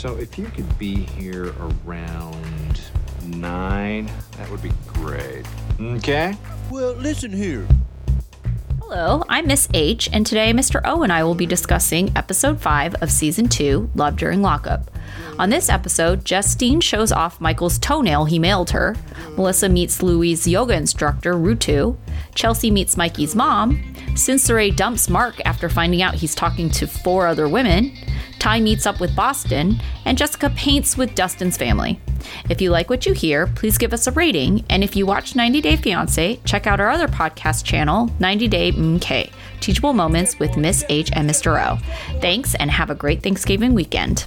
So if you could be here around nine, that would be great. Okay? Well, listen here. Hello, I'm Miss H, and today Mr. O and I will be discussing episode 5 of season 2, Love During Lockup. On this episode, Justine shows off Michael's toenail he mailed her. Melissa meets Louis' yoga instructor, Rutu. Chelsea meets Mikey's mom. Cincere dumps Mark after finding out he's talking to four other women. Ty meets up with Boston, and Jessica paints with Dustin's family. If you like what you hear, please give us a rating. And if you watch 90 Day Fiancé, check out our other podcast channel, 90 Day MK, Teachable Moments with Miss H and Mr. O. Thanks, and have a great Thanksgiving weekend.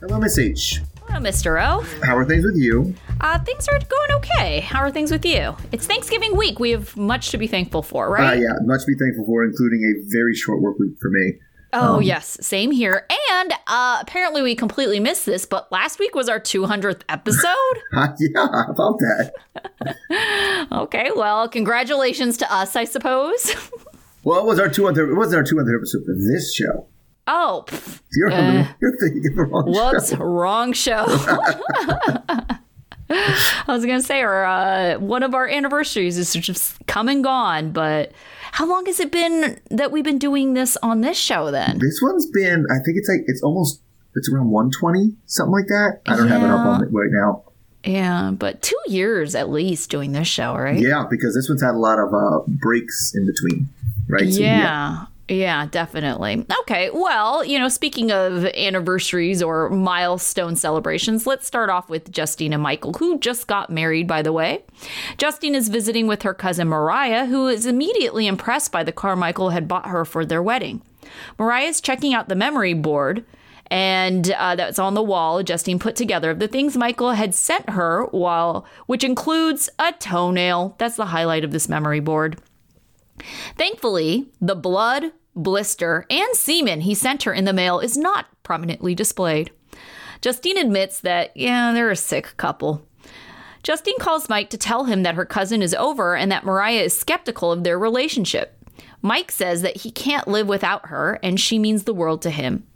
Hello, Miss H. Hello, Mr. O. How are things with you? Uh, things are going okay. How are things with you? It's Thanksgiving week. We have much to be thankful for, right? Uh, yeah, much to be thankful for, including a very short work week for me. Oh, yes. Same here. And uh, apparently we completely missed this, but last week was our 200th episode. Uh, yeah, about that? okay, well, congratulations to us, I suppose. Well, it was our 200th. It wasn't our 200th episode for this show. oh, pff, You're, Uh, you're thinking of the wrong whoops, show. wrong show. I was going to say, our, uh, one of our anniversaries is just come and gone, but how long has it been that we've been doing this on this show then? This one's been, I think it's like, it's almost, it's around 120, something like that. I don't have it up on it right now. Yeah, but two years at least doing this show, right? Yeah, because this one's had a lot of uh, breaks in between, right? So, yeah. Yeah, definitely. Okay, well, you know, speaking of anniversaries or milestone celebrations, let's start off with Justine and Michael, who just got married, by the way. Justine is visiting with her cousin Mariah, who is immediately impressed by the car Michael had bought her for their wedding. Mariah is checking out the memory board and uh, that's on the wall justine put together of the things michael had sent her while which includes a toenail that's the highlight of this memory board Thankfully, the blood, blister, and semen he sent her in the mail is not prominently displayed. Justine admits that, yeah, they're a sick couple. Justine calls Mike to tell him that her cousin is over and that Mariah is skeptical of their relationship. Mike says that he can't live without her and she means the world to him.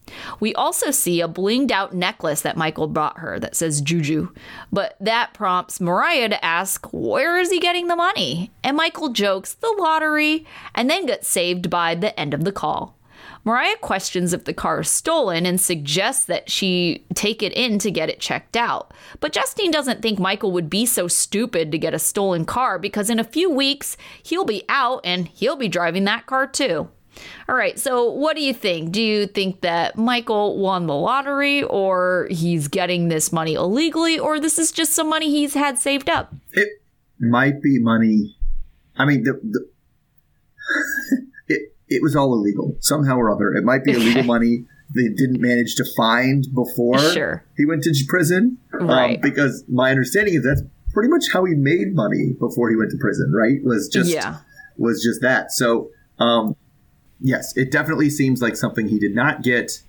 We also see a blinged out necklace that Michael brought her that says Juju, but that prompts Mariah to ask, Where is he getting the money? And Michael jokes, The lottery, and then gets saved by the end of the call. Mariah questions if the car is stolen and suggests that she take it in to get it checked out. But Justine doesn't think Michael would be so stupid to get a stolen car because in a few weeks he'll be out and he'll be driving that car too. All right, so what do you think? Do you think that Michael won the lottery or he's getting this money illegally or this is just some money he's had saved up? It might be money. I mean, the, the it it was all illegal somehow or other. It might be illegal money they didn't manage to find before Sure. he went to prison. Um, Right. because my understanding is that's pretty much how he made money before he went to prison. Right? Was just Yeah. was just that. So, um, yes, it definitely seems like something he did not get.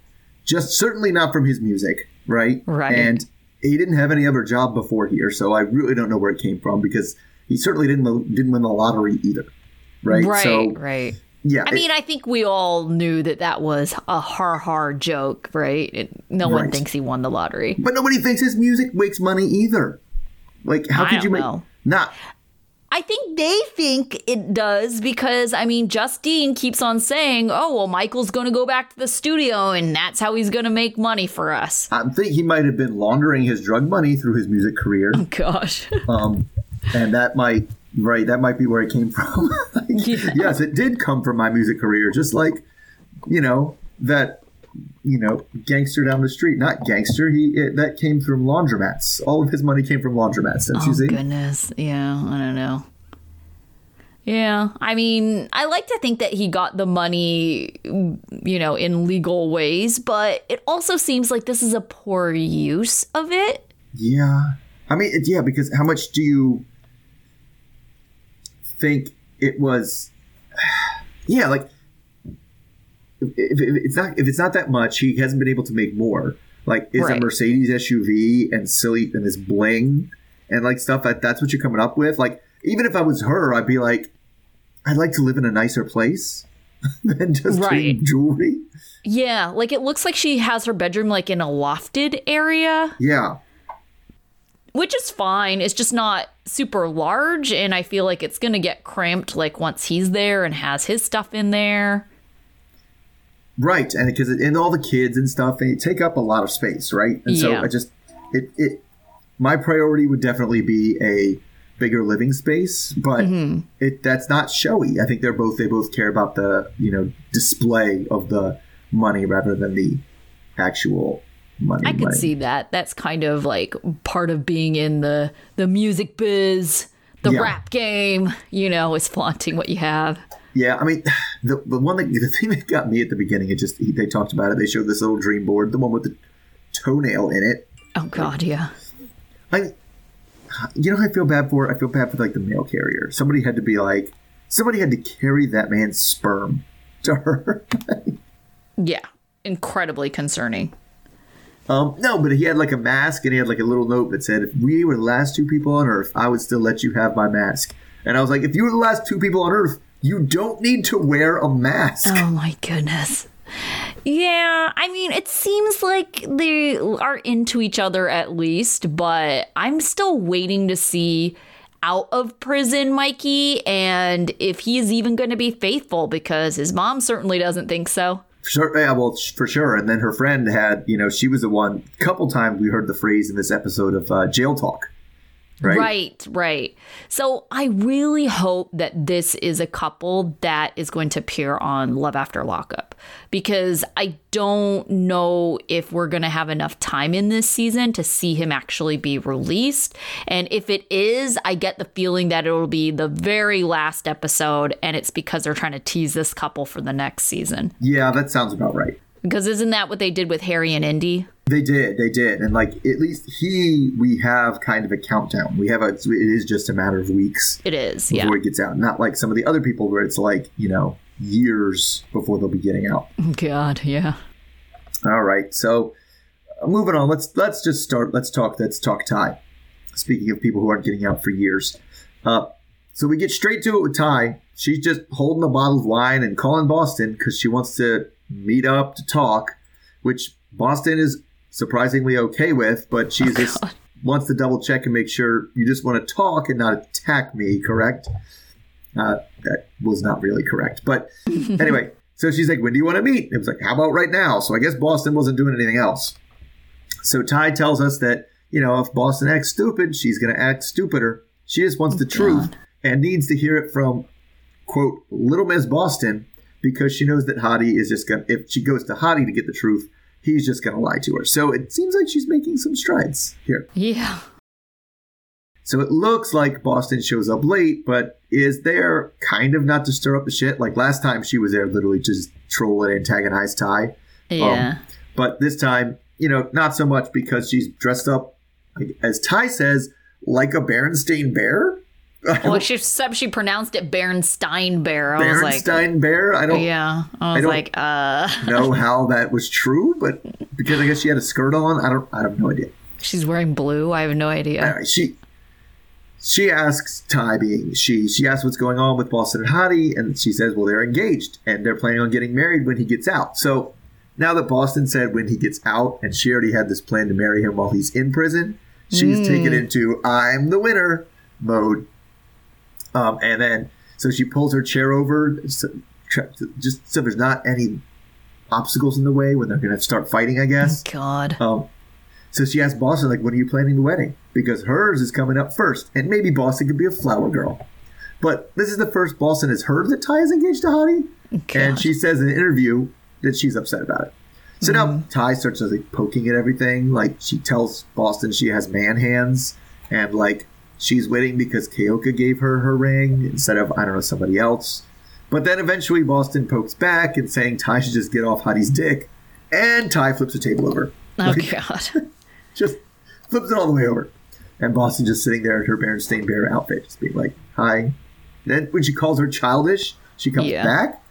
Just certainly not from his music, right? Right. And he didn't have any other job before here, so I really don't know where it came from because he certainly didn't didn't win the lottery either, right? Right, So right. yeah, I it- mean, I think we all knew that that was a har har joke, right? It, no one thinks he won the lottery. but nobody thinks his music makes money either. Like, how I could you make know. not? I think they think it does because, I mean, Justine keeps on saying, oh, well, Michael's going to go back to the studio and that's how he's going to make money for us. I think he might have been laundering his drug money through his music career, Gosh. um, and that might right that might be where it came from. Like, Yeah. Yes, it did come from my music career, just like you know that you know gangster down the street. Not gangster. He it, that came from laundromats. All of his money came from laundromats. Don't you oh, see? goodness. Yeah, I don't know. Yeah, I mean, I like to think that he got the money, you know, in legal ways, but it also seems like this is a poor use of it. Yeah. I mean, yeah, because how much do you think it was? Yeah, like if, if it's not if it's not that much, he hasn't been able to make more. Like, is Right. a Mercedes SUV and silly and this bling and like stuff that that's what you're coming up with? Like, even if I was her, I'd be like, I'd like to live in a nicer place than just Right. jewelry. Yeah, like it looks like she has her bedroom like in a lofted area, Yeah. which is fine. It's just not super large, and I feel like it's gonna get cramped like once he's there and has his stuff in there. Right, and because and all the kids and stuff, they take up a lot of space, right? And so Yeah. I just it it my priority would definitely be a bigger living space, but Mm-hmm. it that's not showy. I think they're both they both care about the you know display of the money rather than the actual money. I could money. see that. That's kind of like part of being in the the music biz, the Yeah. rap game. You know, is flaunting what you have. Yeah, I mean, the the one that the thing that got me at the beginning, it just they talked about it. They showed this little dream board, the one with the toenail in it. Oh God, yeah. I, you know, I feel bad for. I feel bad for like the mail carrier. Somebody had to be like, somebody had to carry that man's sperm to her. Yeah, incredibly concerning. um, no, but he had like a mask and he had like a little note that said, "If we were the last two people on Earth, I would still let you have my mask." And I was like, "If you were the last two people on Earth, you don't need to wear a mask." Oh my goodness. Yeah, I mean, it seems like they are into each other at least, but I'm still waiting to see out of prison Mikey and if he's even going to be faithful because his mom certainly doesn't think so. Sure, yeah, well, for sure. And then her friend had, you know, she was the one. A couple times we heard the phrase in this episode of uh, jail talk, right? Right, right. So I really hope that this is a couple that is going to appear on Love After Lockup because I don't know if we're going to have enough time in this season to see him actually be released. And if it is, I get the feeling that it will be the very last episode and it's because they're trying to tease this couple for the next season. Yeah, that sounds about right. Because isn't that what they did with Harry and Indy? They did, they did, and like at least he, we have kind of a countdown. We have a, it is just a matter of weeks It is, before yeah. it gets out. Not like some of the other people where it's like you know years before they'll be getting out. God, yeah. All right, so uh, moving on. Let's let's just start. Let's talk. Let's talk Ty. Speaking of people who aren't getting out for years, uh, so we get straight to it with Ty. She's just holding a bottle of wine and calling Boston because she wants to meet up to talk, which Boston is surprisingly okay with, but she just wants to double check and make sure you just want to talk and not attack me. Correct? Uh, that was not really correct, but anyway. So she's like, "When do you want to meet?" It was like, "How about right now?" So I guess Boston wasn't doing anything else. So Ty tells us that you know if Boston acts stupid, she's going to act stupider. She just wants the truth and needs to hear it from quote Little Miss Boston because she knows that Hottie is just going. to If she goes to Hottie to get the truth, he's just going to lie to her. So it seems like she's making some strides here. Yeah. So it looks like Boston shows up late, but is there kind of not to stir up the shit? Like last time she was there literally to just troll and antagonize Ty. Um, yeah. But this time, you know, not so much because she's dressed up, as Ty says, like a Berenstain bear. Well, she said she pronounced it Bernstein Bear. I was like, bear. I don't yeah. I was don't- like, uh, know how that was true, but because I guess she had a skirt on, I don't. I have no idea. she's wearing blue. I have no idea. Anyway, she she asks Ty, being she, she asks what's going on with Boston and Hottie, and she says, well, they're engaged and they're planning on getting married when he gets out. So now that Boston said when he gets out, and she already had this plan to marry him while he's in prison, she's taken into I'm the winner mode. Um, and then so she pulls her chair over, so, just so there's not any obstacles in the way when they're going to start fighting, I guess. God. Um, so she asked Boston, like, when are you planning the wedding? Because hers is coming up first. And maybe Boston could be a flower girl. But this is the first Boston has heard that Ty is engaged to Hottie. And she says in an interview that she's upset about it. So now Ty starts like poking at everything. Like she tells Boston she has man hands and like she's waiting because Keoka gave her her ring instead of, I don't know, somebody else. But then eventually Boston pokes back and saying Ty should just get off Hottie's dick. And Ty flips the table over Oh God. just flips it all the way over. And Boston just sitting there in her Berenstain Bear outfit, just being like, hi. Then when she calls her childish, she comes Yeah. back.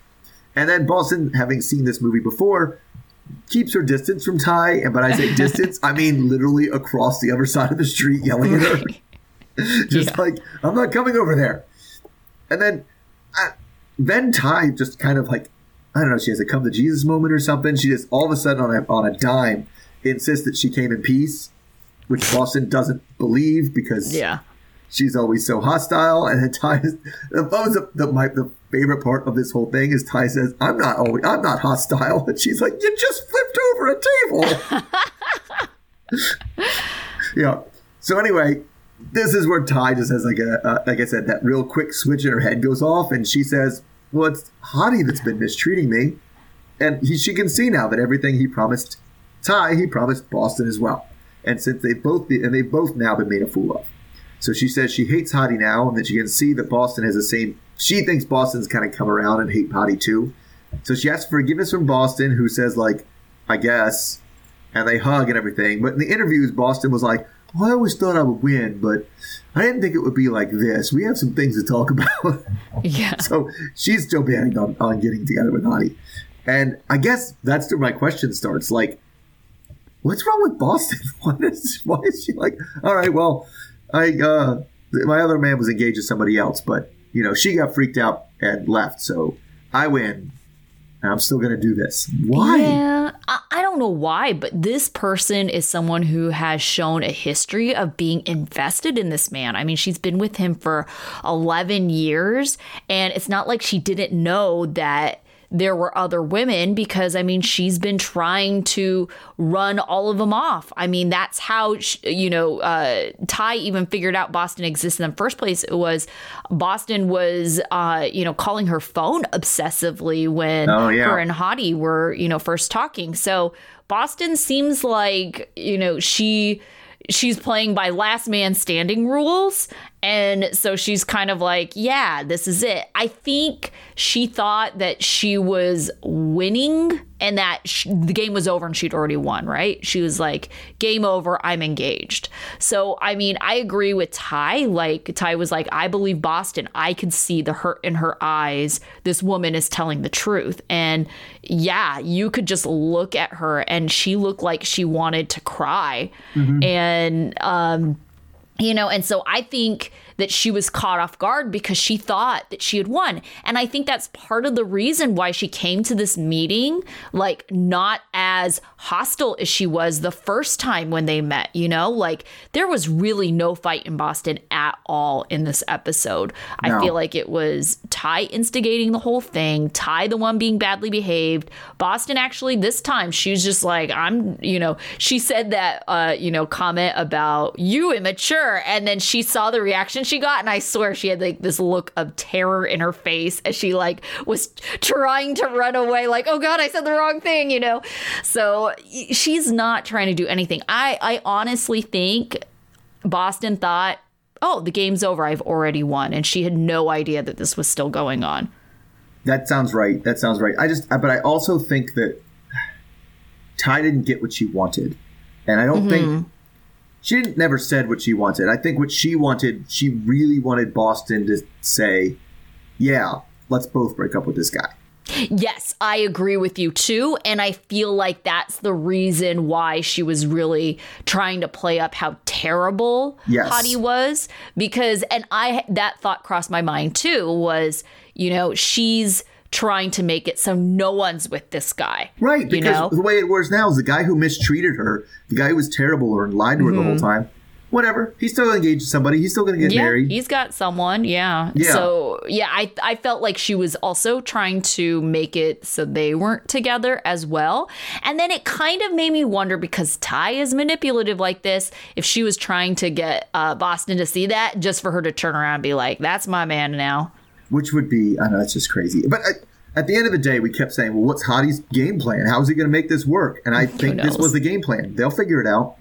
And then Boston, having seen this movie before, keeps her distance from Ty. And but I say distance, I mean literally across the other side of the street yelling at her. just Yeah. like, I'm not coming over there. And then, uh, then Ty just kind of like, I don't know, she has a come to Jesus moment or something. She just all of a sudden on a, on a dime insists that she came in peace, which Boston doesn't believe because Yeah. she's always so hostile. And then Ty, is, that was the, the, my the favorite part of this whole thing is Ty says, "I'm not always, I'm not hostile," and she's like, "You just flipped over a table." yeah. So anyway, this is where Ty just has like a, uh, like I said, that real quick switch in her head goes off, and she says, "Well, it's Hottie that's been mistreating me," and he, she can see now that everything he promised Ty, he promised Boston as well. And since they both and they've both now been made a fool of. So she says she hates Hottie now, and that she can see that Boston has the same. She thinks Boston's kind of come around and hate Hottie too. So she asks forgiveness from Boston, who says like, "I guess," and they hug and everything. But in the interviews, Boston was like, "Well, I always thought I would win, but I didn't think it would be like this. We have some things to talk about." Yeah. so she's still banning on, on getting together with Hottie. And I guess that's where my question starts. Like, what's wrong with Boston? Why is, why is she like, all right, well, I uh, my other man was engaged to somebody else, but you know she got freaked out and left, so I win. And I'm still going to do this. Why? Yeah, I don't know why, but this person is someone who has shown a history of being invested in this man. I mean, she's been with him for 11 years, and it's not like she didn't know that there were other women because I mean she's been trying to run all of them off. I mean that's how sh you know uh, Ty even figured out Boston existed in the first place. It was Boston was uh, you know calling her phone obsessively when Oh, yeah. her and Hottie were you know first talking. So Boston seems like you know she she's playing by last man standing rules and so she's kind of like yeah this is it. I think she thought that she was winning and that sh- the game was over and she'd already won right? She was like game over i'm engaged. So i mean i agree with ty. Like ty was like i believe boston. I could see the hurt in her eyes. This woman is telling the truth. And yeah you could just look at her and she looked like she wanted to cry. And um you know and so i think that she was caught off guard because she thought that she had won. And i think that's part of the reason why she came to this meeting like not as hostile as she was the first time when they met you know? Like there was really no fight in boston at all in this episode. I feel like it was ty instigating the whole thing ty the one being badly behaved. Boston actually this time she was just like i'm you know she said that uh you know comment about you immature and then she saw the reaction she got and i swear she had like this look of terror in her face as she like was trying to run away like oh god i said the wrong thing you know? So she's not trying to do anything i i honestly think boston thought oh the game's over i've already won and she had no idea that this was still going on That sounds right. That sounds right. I just, but I also think that Ty didn't get what she wanted, and I don't think mm-hmm. she didn't never said what she wanted. I think what she wanted, she really wanted Boston to say, "Yeah, let's both break up with this guy." Yes, I agree with you too. And I feel like that's the reason why she was really trying to play up how terrible Yes. Hottie was. Because, and I, that thought crossed my mind too was, you know, she's trying to make it so no one's with this guy. Right, You because know? the way it works now is the guy who mistreated her, the guy who was terrible or lied to her the whole mm-hmm. time. Whatever, he's still engaged to somebody. He's still going to get. Yeah, married. he's got someone. Yeah. Yeah. So yeah, I I felt like she was also trying to make it so they weren't together as well. And then it kind of made me wonder because Ty is manipulative like this. If she was trying to get uh, Boston to see that, just for her to turn around and be like, "That's my man now." which would be I know it's just crazy. But I, at the end of the day, we kept saying, "Well, what's Hottie's game plan? How is he going to make this work?" And I think this was the game plan. They'll figure it out.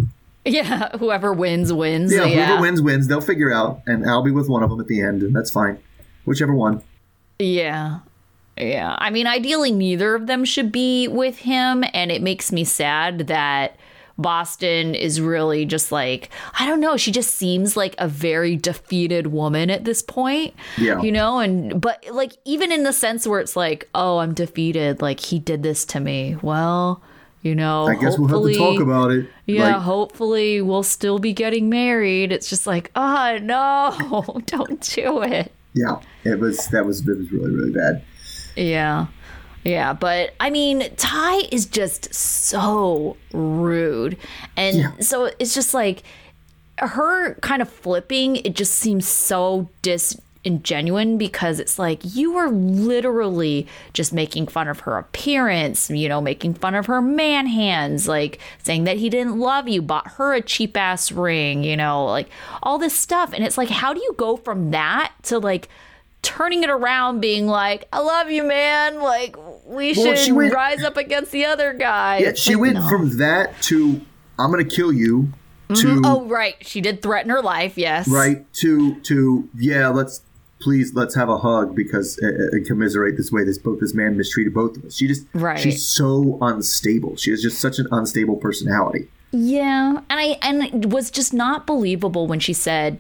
Yeah. Whoever wins wins. Yeah, Yeah. whoever wins wins. They'll figure out, and I'll be with one of them at the end, and that's fine. Whichever one. Yeah. Yeah. I mean, ideally, neither of them should be with him. And it makes me sad that Boston is really just like, I don't know. She just seems like a very defeated woman at this point. Yeah. You know, and, but like, even in the sense where it's like, oh, I'm defeated. Like, he did this to me. Well, you know, I guess we'll have to talk about it. yeah, Like, hopefully we'll still be getting married. It's just like, oh no, don't do it. yeah. It was that was it was really really bad. Yeah. Yeah, but I mean, Ty is just so rude. And Yeah. so it's just like her kind of flipping, it just seems so disingenuine because it's like you were literally just making fun of her appearance, you know, making fun of her man hands, like saying that he didn't love you, bought her a cheap ass ring, you know, like all this stuff. And it's like, how do you go from that to like, turning it around being like i love you man. Like we Well, should went- rise up against the other guy. Yeah, she like, went no. from that to I'm gonna kill you mm-hmm. to oh right. She did threaten her life. Yes. Right. To to yeah let's please let's have a hug because uh, uh, and commiserate this way. This both this man mistreated both of us. She just Right. she's so unstable. She has just such an unstable personality. Yeah and i and it was just not believable when she said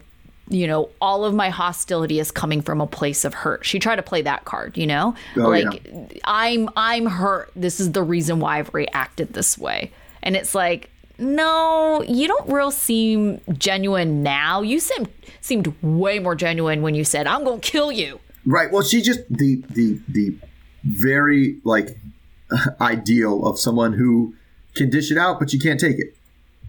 you know all of my hostility is coming from a place of hurt. She tried to play that card you know? Oh, like i'm i'm hurt. This is the reason why i've reacted this way. And it's like no you don't real seem genuine now. You seem seemed way more genuine when you said i'm gonna kill you. Right. Well she just the the the very like ideal of someone who can dish it out but you can't take it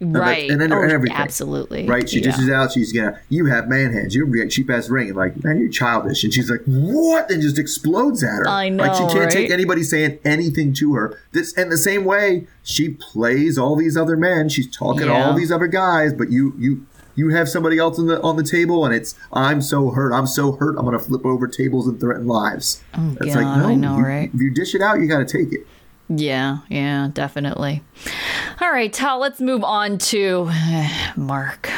right. and then Oh, and everything. absolutely. Right? She Yeah. dishes out she's gonna you have man hands you have cheap ass ring and like man you're childish. And she's like what? And just explodes at her. I know. like she can't take anybody saying anything to her. This and the same way she plays all these other men. She's talking to Yeah. all these other guys but you you you have somebody else on the on the table and it's I'm so hurt I'm so hurt I'm gonna flip over tables and threaten lives. Oh it's God, I know, you- right? if you dish it out you gotta take it Yeah, yeah, definitely. All right, Tal, let's move on to Mark.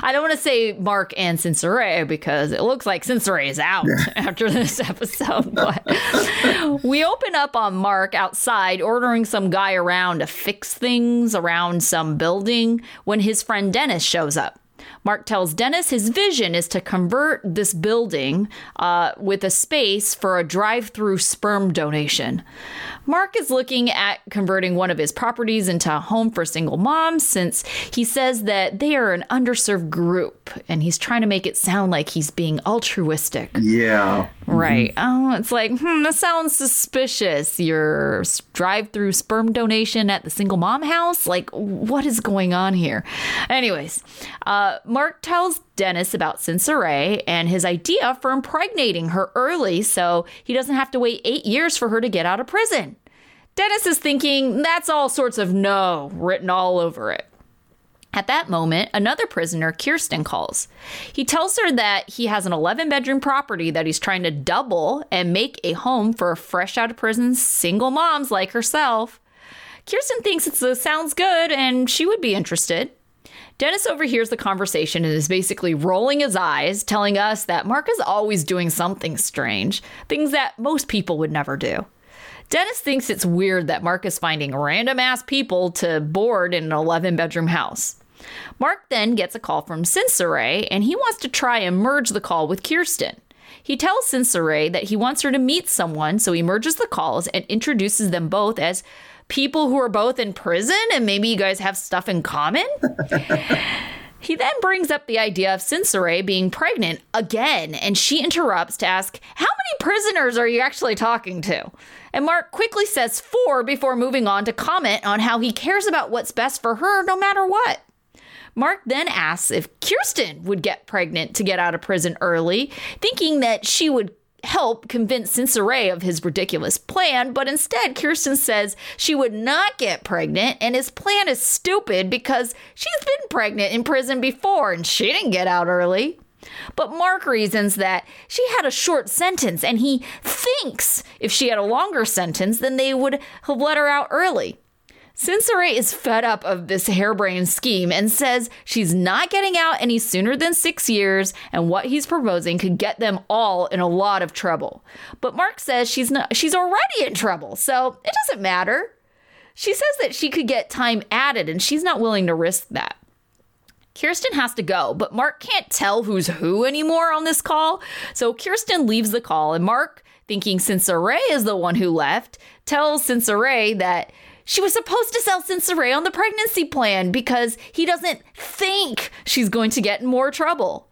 I don't want to say Mark and Cincinnati because it looks like Cincinnati is out after this episode. But we open up on Mark outside ordering some guy around to fix things around some building when his friend Dennis shows up. Mark tells Dennis his vision is to convert this building uh, with a space for a drive through sperm donation. Mark is looking at converting one of his properties into a home for single moms since he says that they are an underserved group and he's trying to make it sound like he's being altruistic. yeah Right. Oh, it's like, hmm, that sounds suspicious. Your drive through sperm donation at the single mom house? Like, what is going on here? Anyways, uh, Mark tells Dennis about Cincinnati and his idea for impregnating her early so he doesn't have to wait eight years for her to get out of prison. Dennis is thinking that's all sorts of no written all over it. At that moment, another prisoner, Kirsten, calls. He tells her that he has an 11 bedroom property that he's trying to double and make a home for fresh out of prison single moms like herself. Kirsten thinks it uh, sounds good and she would be interested. Dennis overhears the conversation and is basically rolling his eyes, telling us that Mark is always doing something strange, things that most people would never do. Dennis thinks it's weird that Mark is finding random ass people to board in an 11 bedroom house. Mark then gets a call from Cincinnati and he wants to try and merge the call with Kirsten. He tells Cincinnati that he wants her to meet someone, so he merges the calls and introduces them both as people who are both in prison and maybe you guys have stuff in common. He then brings up the idea of Cincinnati being pregnant again, and she interrupts to ask, How many prisoners are you actually talking to? And Mark quickly says four before moving on to comment on how he cares about what's best for her no matter what. Mark then asks if Kirsten would get pregnant to get out of prison early, thinking that she would help convince Cincinnati of his ridiculous plan, but instead Kirsten says she would not get pregnant and his plan is stupid because she's been pregnant in prison before and she didn't get out early. But Mark reasons that she had a short sentence and he thinks if she had a longer sentence, then they would have let her out early. Cincinnati is fed up of this harebrained scheme and says she's not getting out any sooner than six years, and what he's proposing could get them all in a lot of trouble. But Mark says she's not she's already in trouble, so it doesn't matter. She says that she could get time added, and she's not willing to risk that. Kirsten has to go, but Mark can't tell who's who anymore on this call. So Kirsten leaves the call, and Mark, thinking Cincinnati is the one who left, tells Cincinnati that she was supposed to sell Cincinnati on the pregnancy plan because he doesn't think she's going to get in more trouble.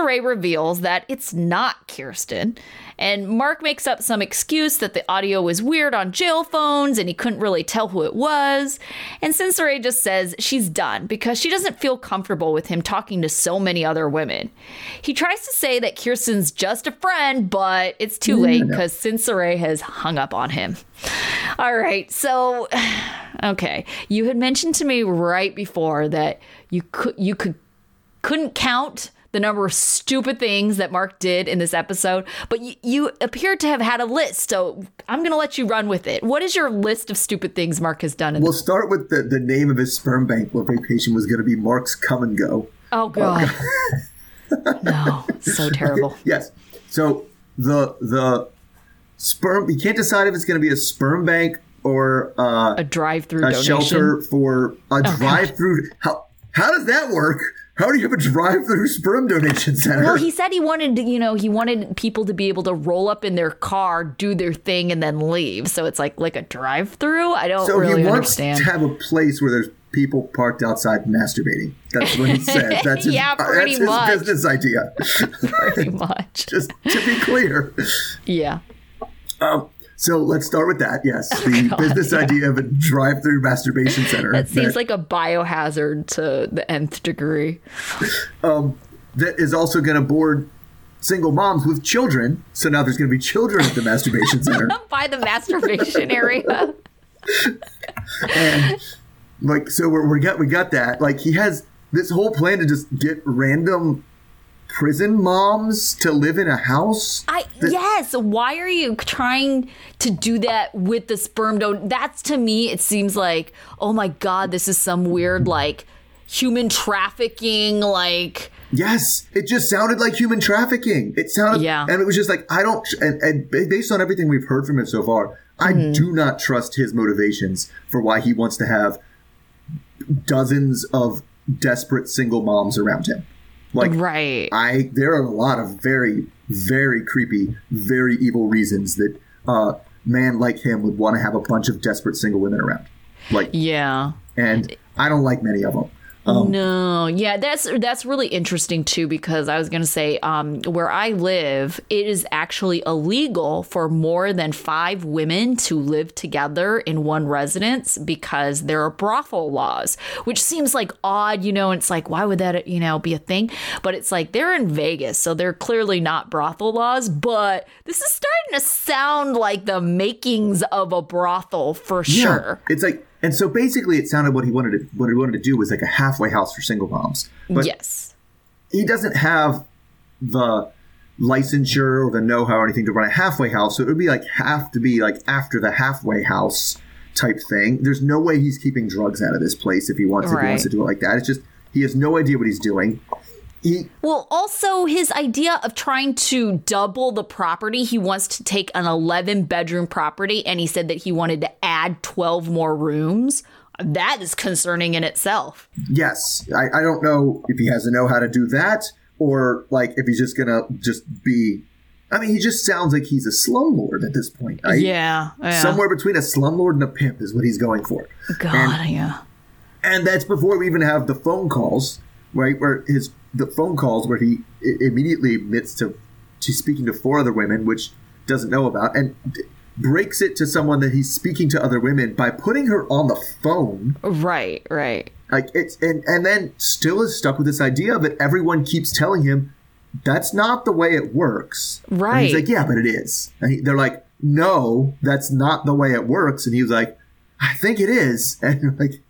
Ray reveals that it's not Kirsten, and Mark makes up some excuse that the audio was weird on jail phones and he couldn't really tell who it was. And Ray just says she's done because she doesn't feel comfortable with him talking to so many other women. He tries to say that Kirsten's just a friend, but it's too late because Ray has hung up on him. All right, so okay, you had mentioned to me right before that you could you could couldn't count the number of stupid things that Mark did in this episode, but you, you appear to have had a list. So I'm going to let you run with it. What is your list of stupid things Mark has done? we'll start with the, the name of his sperm bank location was going to be Mark's Come and Go. Oh, God. no, so terrible. yes. So the the sperm, you can't decide if it's going to be a sperm bank or uh, a drive-through a donation. shelter for a oh, drive-through. How how does that work? How do you have a drive-through sperm donation center? Well, he said he wanted, to, you know, he wanted people to be able to roll up in their car, do their thing, and then leave. So it's like like a drive-through. I don't so really he wants understand. to have a place where there's people parked outside masturbating. That's what he said. That's his, yeah, pretty that's his business idea. pretty much. Just to be clear. Yeah. Um, so let's start with that. Yes, the business yeah. idea of a drive-through masturbation center. That seems that, like a biohazard to the nth degree. Um, that is also going to board single moms with children. So now there's going to be children at the masturbation center. By the masturbation area. and like, so we're, we got we got that. Like he has this whole plan to just get random prison moms to live in a house? I that- yes. Why are you trying to do that with the sperm donor? That's to me, it seems like, oh my god, this is some weird like human trafficking, like. Yes, it just sounded like human trafficking. It sounded, yeah, and it was just like I don't. And, and based on everything we've heard from him so far, I mm-hmm. do not trust his motivations for why he wants to have dozens of desperate single moms around him. Like, right. I there are a lot of very, very creepy, very evil reasons that a man like him would want to have a bunch of desperate single women around. Like, yeah. And I don't like many of them. Um, no, yeah, that's that's really interesting too because I was going to say um, where I live, it is actually illegal for more than five women to live together in one residence because there are brothel laws, which seems like odd, you know. And it's like, why would that, you know, be a thing? But it's like they're in Vegas, so they're clearly not brothel laws. But this is starting to sound like the makings of a brothel for yeah, sure. It's like and so basically, it sounded what he wanted to what he wanted to do was like a halfway house for single moms. But yes, he doesn't have the licensure or the know-how or anything to run a halfway house. So it would be like have to be like after the halfway house type thing. There's no way he's keeping drugs out of this place if he wants right. if he wants to do it like that. It's just he has no idea what he's doing. He, well, also his idea of trying to double the property, he wants to take an 11 bedroom property and he said that he wanted to add 12 more rooms. That is concerning in itself. Yes. I, I don't know if he has to know how to do that or like if he's just going to just be. I mean, he just sounds like he's a slumlord at this point, right? Yeah, yeah. Somewhere between a slumlord and a pimp is what he's going for. God, and, yeah. And that's before we even have the phone calls, right? Where his the phone calls where he immediately admits to to speaking to four other women, which doesn't know about, and d- breaks it to someone that he's speaking to other women by putting her on the phone. Right, right. Like it's and and then still is stuck with this idea that everyone keeps telling him that's not the way it works. Right. And he's like, yeah, but it is. And he, they're like, no, that's not the way it works. And he was like, I think it is. And like,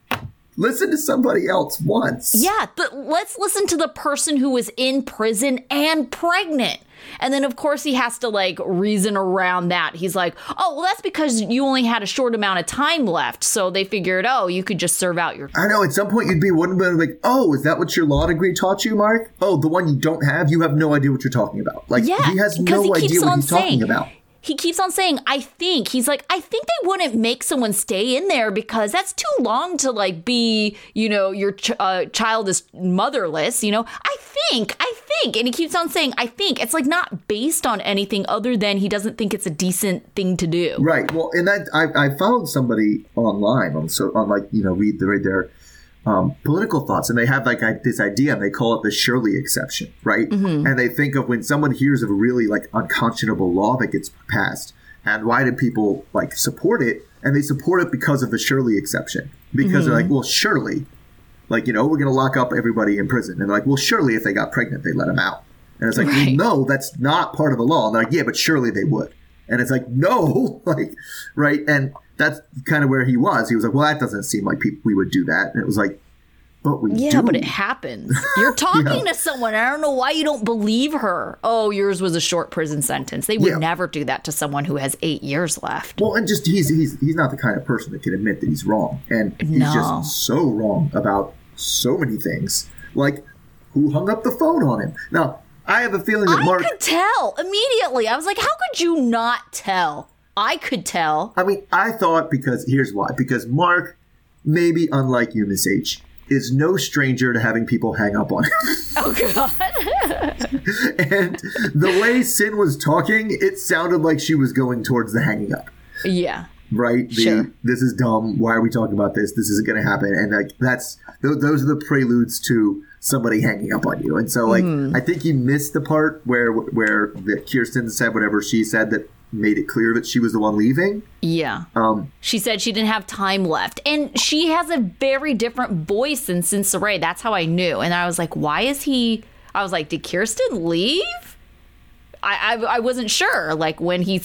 listen to somebody else once. Yeah, but let's listen to the person who was in prison and pregnant. And then, of course, he has to like reason around that. He's like, oh, well, that's because you only had a short amount of time left. So they figured, oh, you could just serve out your. I know. At some point, you'd be wouldn't be like, oh, is that what your law degree taught you, Mark? Oh, the one you don't have, you have no idea what you're talking about. Like, yeah, he has no he idea what he's saying, talking about he keeps on saying, I think. He's like, I think they wouldn't make someone stay in there because that's too long to like be, you know, your ch- uh, child is motherless. You know, I think, I think. And he keeps on saying, I think. It's like not based on anything other than he doesn't think it's a decent thing to do. Right. Well, and I, I followed somebody online on, so on like, you know, read the right there um, political thoughts, and they have like I, this idea, and they call it the Shirley exception, right? And they think of when someone hears of a really like unconscionable law that gets passed, and why do people like support it? And they support it because of the Shirley exception, because they're like, well, surely, like you know, we're going to lock up everybody in prison, and they're like, well, surely if they got pregnant, they let them out, and it's like, well, no, that's not part of the law. And they're like, yeah, but surely they would, and it's like, no, like, right, and that's kind of where he was. He was like, well, that doesn't seem like people we would do that, and it was like, but we Yeah, do. but it happens. You're talking to someone. I don't know why you don't believe her. Oh, yours was a short prison sentence. They would Yeah. never do that to someone who has eight years left. Well, and just he's he's he's not the kind of person that can admit that he's wrong, and he's No. just so wrong about so many things, like who hung up the phone on him. Now, I have a feeling that I Mark. could tell immediately. I was like, how could you not tell? I could tell. I mean, I thought because here's why: because Mark, maybe unlike you, Miss H, is no stranger to having people hang up on him. Oh, God. and the way Sin was talking, it sounded like she was going towards the hanging up. yeah. right? The, Sure. This is dumb. Why are we talking about this? This isn't going to happen. And like that's those, those are the preludes to somebody hanging up on you. And so like Mm-hmm. I think he missed the part where where the Kirsten said whatever she said that made it clear that she was the one leaving. Yeah. Um, She said she didn't have time left. And she has a very different voice than Cinceray. That's how I knew. And I was like, why is he. I was like, did Kirsten leave? I, I, I wasn't sure. Like when he,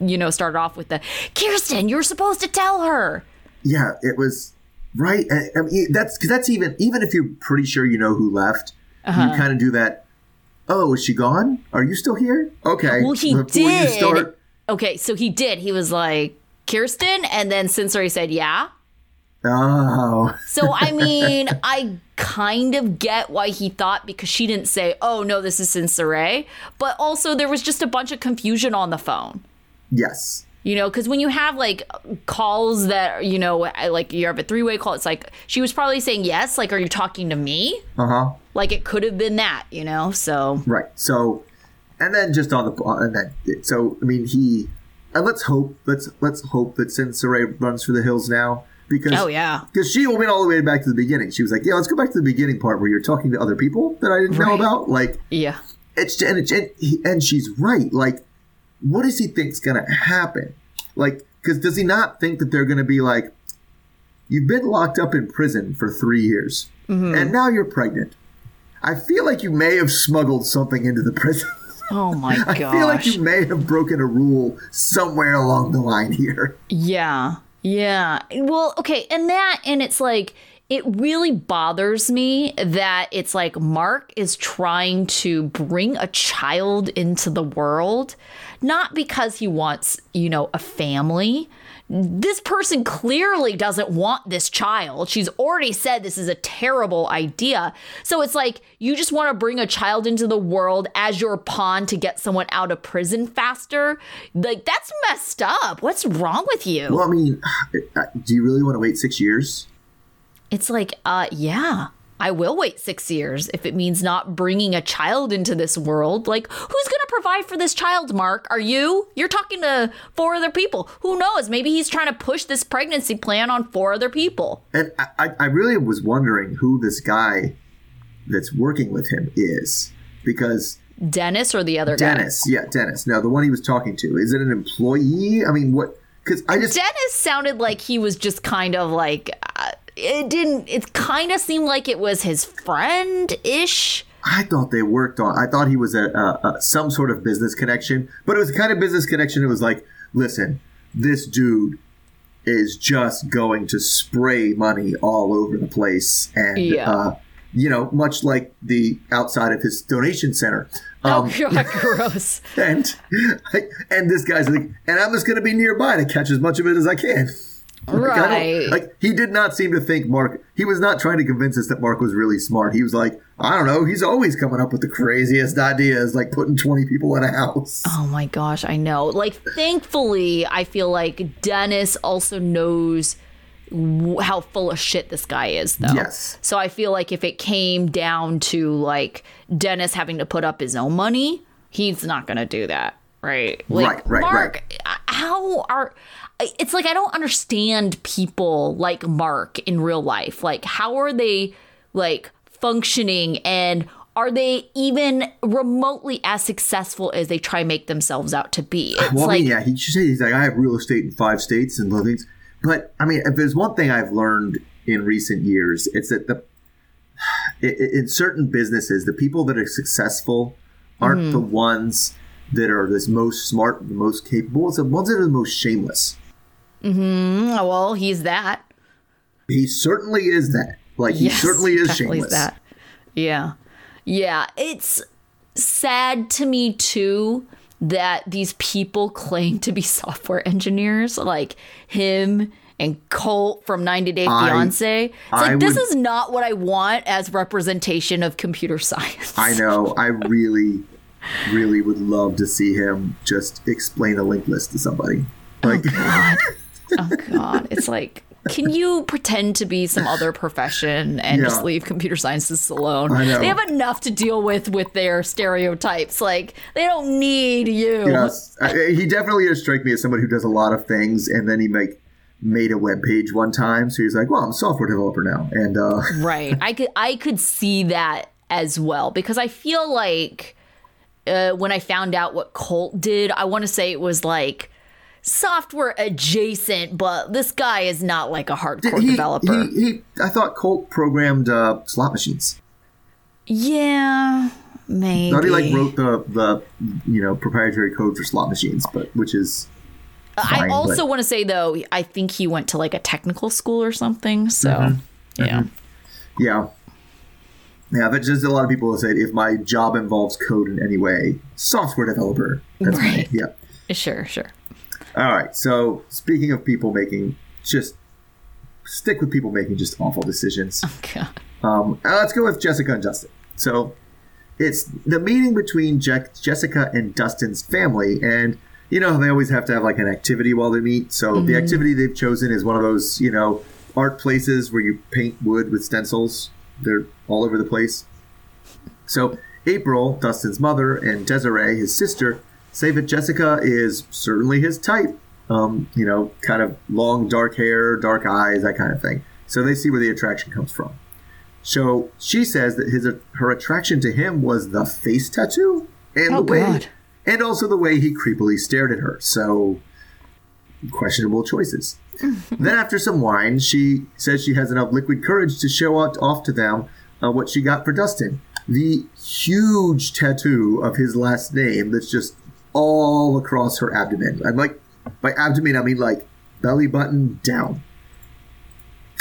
you know, started off with the Kirsten, you're supposed to tell her. yeah, it was right. I, I mean, that's because that's even even if you're pretty sure you know who left, Uh-huh. you kind of do that. Oh, is she gone? Are you still here? Okay. Well, he Before you did. Okay, so he did. He was like, Kirsten? And then Cinceray said, yeah. oh, So, I mean, I kind of get why he thought because she didn't say, oh, no, this is Cinceray. But also, there was just a bunch of confusion on the phone. yes. You know, because when you have like calls that, you know, like you have a three way call, it's like she was probably saying yes. Like, are you talking to me? Uh huh. Like, it could have been that, you know? So, Right. So, and then just on the and then so I mean he and let's hope let's let's hope that Sensei runs for the hills now because oh, yeah. because she went all the way back to the beginning. She was like, yeah, let's go back to the beginning part where you're talking to other people that I didn't know about. Like Yeah. it's and it's, and, he, and she's right. Like, what does he think's gonna happen? Like, because does he not think that they're gonna be like, you've been locked up in prison for three years mm-hmm. and now you're pregnant. I feel like you may have smuggled something into the prison. Oh, my god. I feel like you may have broken a rule somewhere along the line here. Yeah. Yeah. Well, okay. And that, and it's like, it really bothers me that it's like Mark is trying to bring a child into the world, not because he wants, you know, a family. This person clearly doesn't want this child. She's already said this is a terrible idea. So it's like you just want to bring a child into the world as your pawn to get someone out of prison faster. Like, that's messed up. What's wrong with you? Well, I mean, do you really want to wait six years? It's like, uh, yeah, I will wait six years if it means not bringing a child into this world. Like, who's going to provide for this child, Mark? Are you? You're talking to four other people. Who knows? Maybe he's trying to push this pregnancy plan on four other people. And I, I- really was wondering who this guy that's working with him is because Dennis or the other guy? Dennis, yeah, Dennis. No, the one he was talking to is it an employee? I mean, what? Because I just Dennis sounded like he was just kind of like, uh, it didn't, it kind of seemed like it was his friend ish. I thought they worked on. I thought he was a, a, a some sort of business connection, but it was the kind of business connection. It was like, listen, this dude is just going to spray money all over the place, and Yeah. uh, you know, much like the outside of his donation center. Um, oh, God, gross. and and this guy's like, and I'm just going to be nearby to catch as much of it as I can. Like, Right. like he did not seem to think Mark. He was not trying to convince us that Mark was really smart. He was like, I don't know. He's always coming up with the craziest ideas, like putting twenty people in a house. Oh my gosh, I know. Like, thankfully, I feel like Dennis also knows w- how full of shit this guy is, though. Yes. So I feel like if it came down to like Dennis having to put up his own money, he's not going to do that. right? Like, Right, right, Mark, how are it's like I don't understand people like Mark in real life. Like, how are they like functioning and are they even remotely as successful as they try make themselves out to be? It's Well, I mean, yeah, he should say he's like, I have real estate in five states and things. But I mean, if there's one thing I've learned in recent years, it's that the in certain businesses, the people that are successful aren't Mm-hmm. the ones that are the most smart, the most capable. It's the ones that are the most shameless. Mm, well, he's that. He certainly is that. Like he Yes, certainly is shameless. That. Yeah. Yeah. It's sad to me too that these people claim to be software engineers, like him and Colt from 90 Day Fiance. It's I like this would- is not what I want as representation of computer science. I know. I really, really would love to see him just explain a linked list to somebody. Like, oh god. It's like can you pretend to be some other profession and Yeah. just leave computer sciences alone? I know. They have enough to deal with with their stereotypes. Like they don't need you. yes, I, he definitely does strike me as someone who does a lot of things, and then he make made a web page one time. So he's like, "Well, I'm a software developer now," and uh, Right. I could I could see that as well because I feel like uh, when I found out what Colt did, I want to say it was like software adjacent, but this guy is not like a hardcore he, developer. he, he, I thought Colt programmed uh, slot machines. yeah, maybe. Thought he like wrote the the you know proprietary code for slot machines, but which is I also but- want to say though, I think he went to like a technical school or something. So Mm-hmm. yeah. yeah. Yeah, but just a lot of people will say if my job involves code in any way, software developer. That's Right. Yeah. Sure, sure. All right. So speaking of people making just stick with people making just awful decisions. God. Um, uh, let's go with Jessica and Dustin. So it's the meeting between Je- Jessica and Dustin's family, and you know they always have to have like an activity while they meet. So the activity they've chosen is one of those you know art places where you paint wood with stencils. They're all over the place. So April, Dustin's mother, and Desiree, his sister, say that Jessica is certainly his type. Um, you know, kind of long dark hair, dark eyes, that kind of thing. So they see where the attraction comes from. So she says that his her attraction to him was the face tattoo and Oh, the way, God. and also the way he creepily stared at her. So questionable choices. then after some wine, she says she has enough liquid courage to show out off to them uh, what she got for Dustin: the huge tattoo of his last name that's just all across her abdomen. I'm like, by abdomen, I mean like belly button down.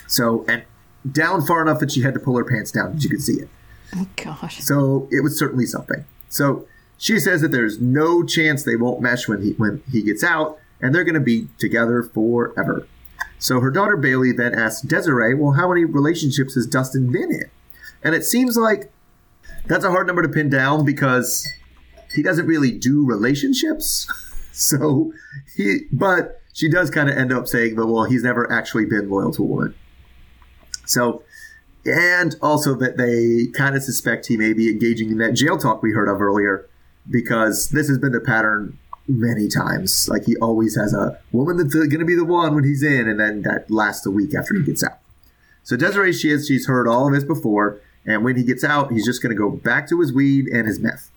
So and down far enough that she had to pull her pants down that you could see it. Oh gosh. So it was certainly something. So she says that there's no chance they won't mesh when he when he gets out, and they're going to be together forever. So her daughter Bailey then asks Desiree, "Well, how many relationships has Dustin been in?" And it seems like that's a hard number to pin down because he doesn't really do relationships. So he, but she does kind of end up saying that, well, he's never actually been loyal to a woman. So, and also that they kind of suspect he may be engaging in that jail talk we heard of earlier, because this has been the pattern many times. Like he always has a woman that's going to be the one when he's in, and then that lasts a week after he gets out. So Desiree, she is, she's heard all of this before, and when he gets out, he's just going to go back to his weed and his meth.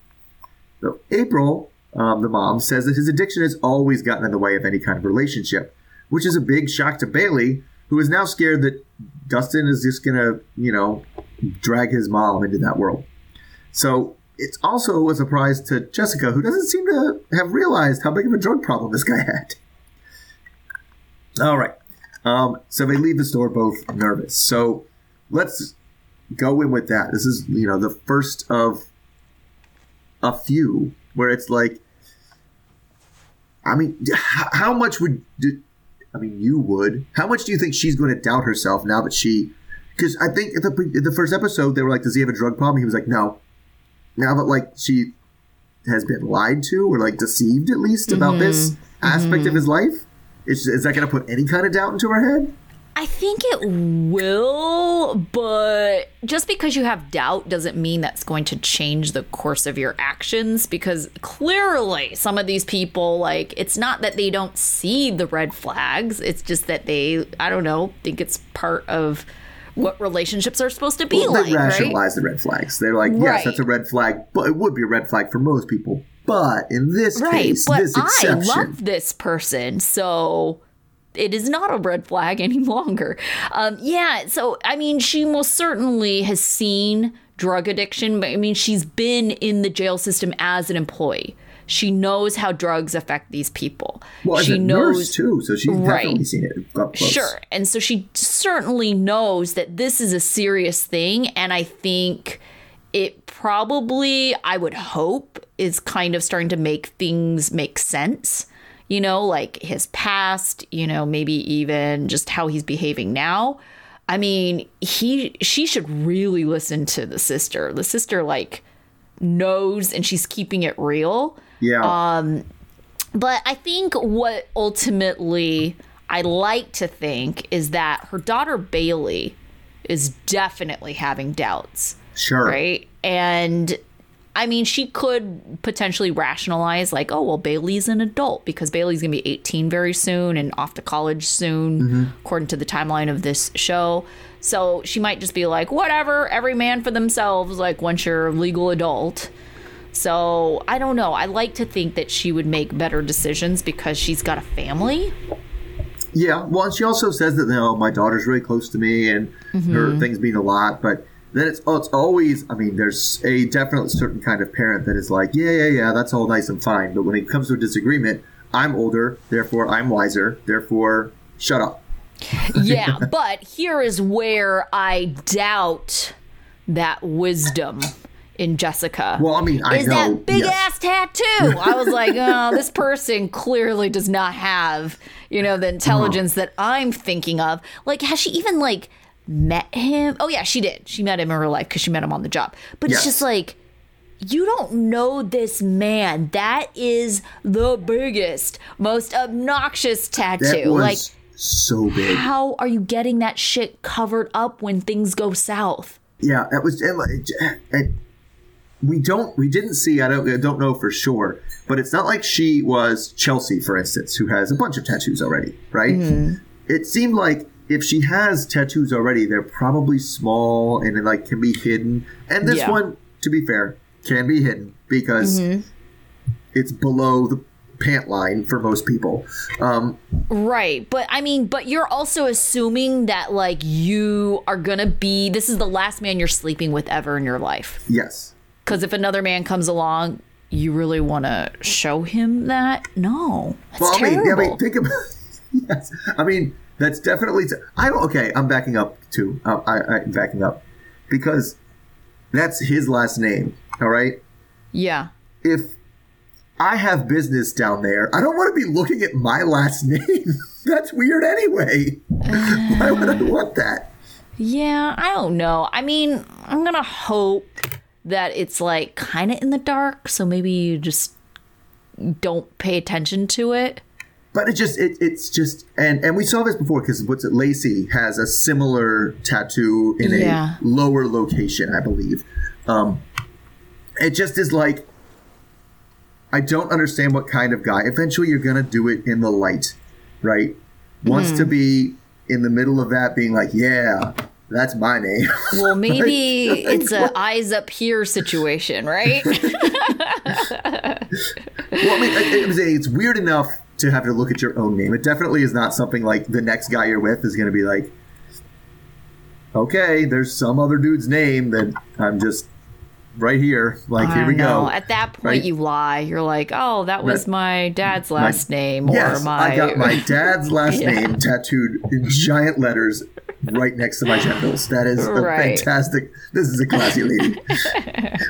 So April, um, the mom, says that his addiction has always gotten in the way of any kind of relationship, which is a big shock to Bailey, who is now scared that Dustin is just going to, you know, drag his mom into that world. So it's also a surprise to Jessica, who doesn't seem to have realized how big of a drug problem this guy had. All right. Um, so they leave the store both nervous. So let's go in with that. This is, you know, the first of a few where it's like, I mean, how much would, do, I mean, you would, how much do you think she's going to doubt herself now that she, because I think at the, in the first episode, they were like, does he have a drug problem? He was like, no. Now that like she has been lied to or like deceived at least about this mm-hmm. aspect of mm-hmm. his life, is, is that going to put any kind of doubt into her head? I think it will, but just because you have doubt doesn't mean that's going to change the course of your actions because clearly some of these people like it's not that they don't see the red flags, it's just that they I don't know, think it's part of what relationships are supposed to be Well, like, they rationalize right? the red flags. They're like, yes, Right. that's a red flag, but it would be a red flag for most people. But in this Right, case, but this I exception, i love this person, so it is not a red flag any longer. Um, yeah, so I mean, she most certainly has seen drug addiction, but I mean, she's been in the jail system as an employee. She knows how drugs affect these people. well, she a knows nurse too, so she's Right. definitely seen it up close. Sure. And so she certainly knows that this is a serious thing. And I think it probably, I would hope, is kind of starting to make things make sense. You know, like his past, you know, maybe even just how he's behaving now. I mean, he she should really listen to the sister. The sister like knows and she's keeping it real. Yeah, Um, But I think what ultimately I like to think is that her daughter Bailey is definitely having doubts, sure. right? And I mean, she could potentially rationalize, like, oh, well, Bailey's an adult because Bailey's going to be 18 very soon and off to college soon, according to the timeline of this show. So she might just be like, whatever, every man for themselves, like, once you're a legal adult. So I don't know. I like to think that she would make better decisions because she's got a family. Yeah, well, she also says that you know my daughter's really close to me, and Mm-hmm. her things mean a lot. But then it's oh, it's always. I mean, there's a definite certain kind of parent that is like, yeah, yeah, yeah, that's all nice and fine. But when it comes to a disagreement, I'm older, therefore I'm wiser, therefore shut up. Yeah, but here is where I doubt that wisdom in Jessica. Well, I mean, I is know. that big yes. ass tattoo. I was like, oh, this person clearly does not have, you know, the intelligence that I'm thinking of. Like, has she even like met him? Oh yeah, she did. She met him in real life because she met him on the job. But Yes. it's just like you don't know this man. That is the biggest, most obnoxious tattoo. Like so big. how are you getting that shit covered up when things go south? Yeah, that was. And, and we don't. We didn't see. I don't. I don't know for sure. But it's not like she was Chelsea, for instance, who has a bunch of tattoos already, right? Mm-hmm. It seemed like if she has tattoos already, they're probably small and like can be hidden. And this Yeah. one, to be fair, can be hidden because Mm-hmm. it's below the pant line for most people. Um, Right. But I mean, but you're also assuming that like you are going to be this is the last man you're sleeping with ever in your life. yes. Cuz if another man comes along, you really want to show him that? No. That's Well, I mean, terrible. I mean, think about. yes, I mean that's definitely. I don't. Okay, I'm backing up too. Uh, I, I'm backing up because that's his last name. All right. yeah. If I have business down there, I don't want to be looking at my last name. that's weird anyway. Why would I want that? Yeah, I don't know. I mean, I'm going to hope that it's like kind of in the dark, so maybe you just don't pay attention to it. But it just it, it's just and and we saw this before because what's it Lacey has a similar tattoo in Yeah. a lower location, I believe. Um, it just is like I don't understand what kind of guy. Eventually, you're gonna do it in the light, right? Wants to be in the middle of that, being like, yeah, that's my name. Well, maybe it's a eyes up here situation, right? Well, I mean, I- I'm saying it's weird enough to have to look at your own name. It definitely is not something like the next guy you're with is going to be like, okay, there's some other dude's name that I'm just right here. Like, here we know. go. At that point, Right. you lie. You're like, oh, that was my dad's last name, or my. I got my dad's last Yeah. name tattooed in giant letters right next to my genitals. That is a Right. fantastic. This is a classy lady.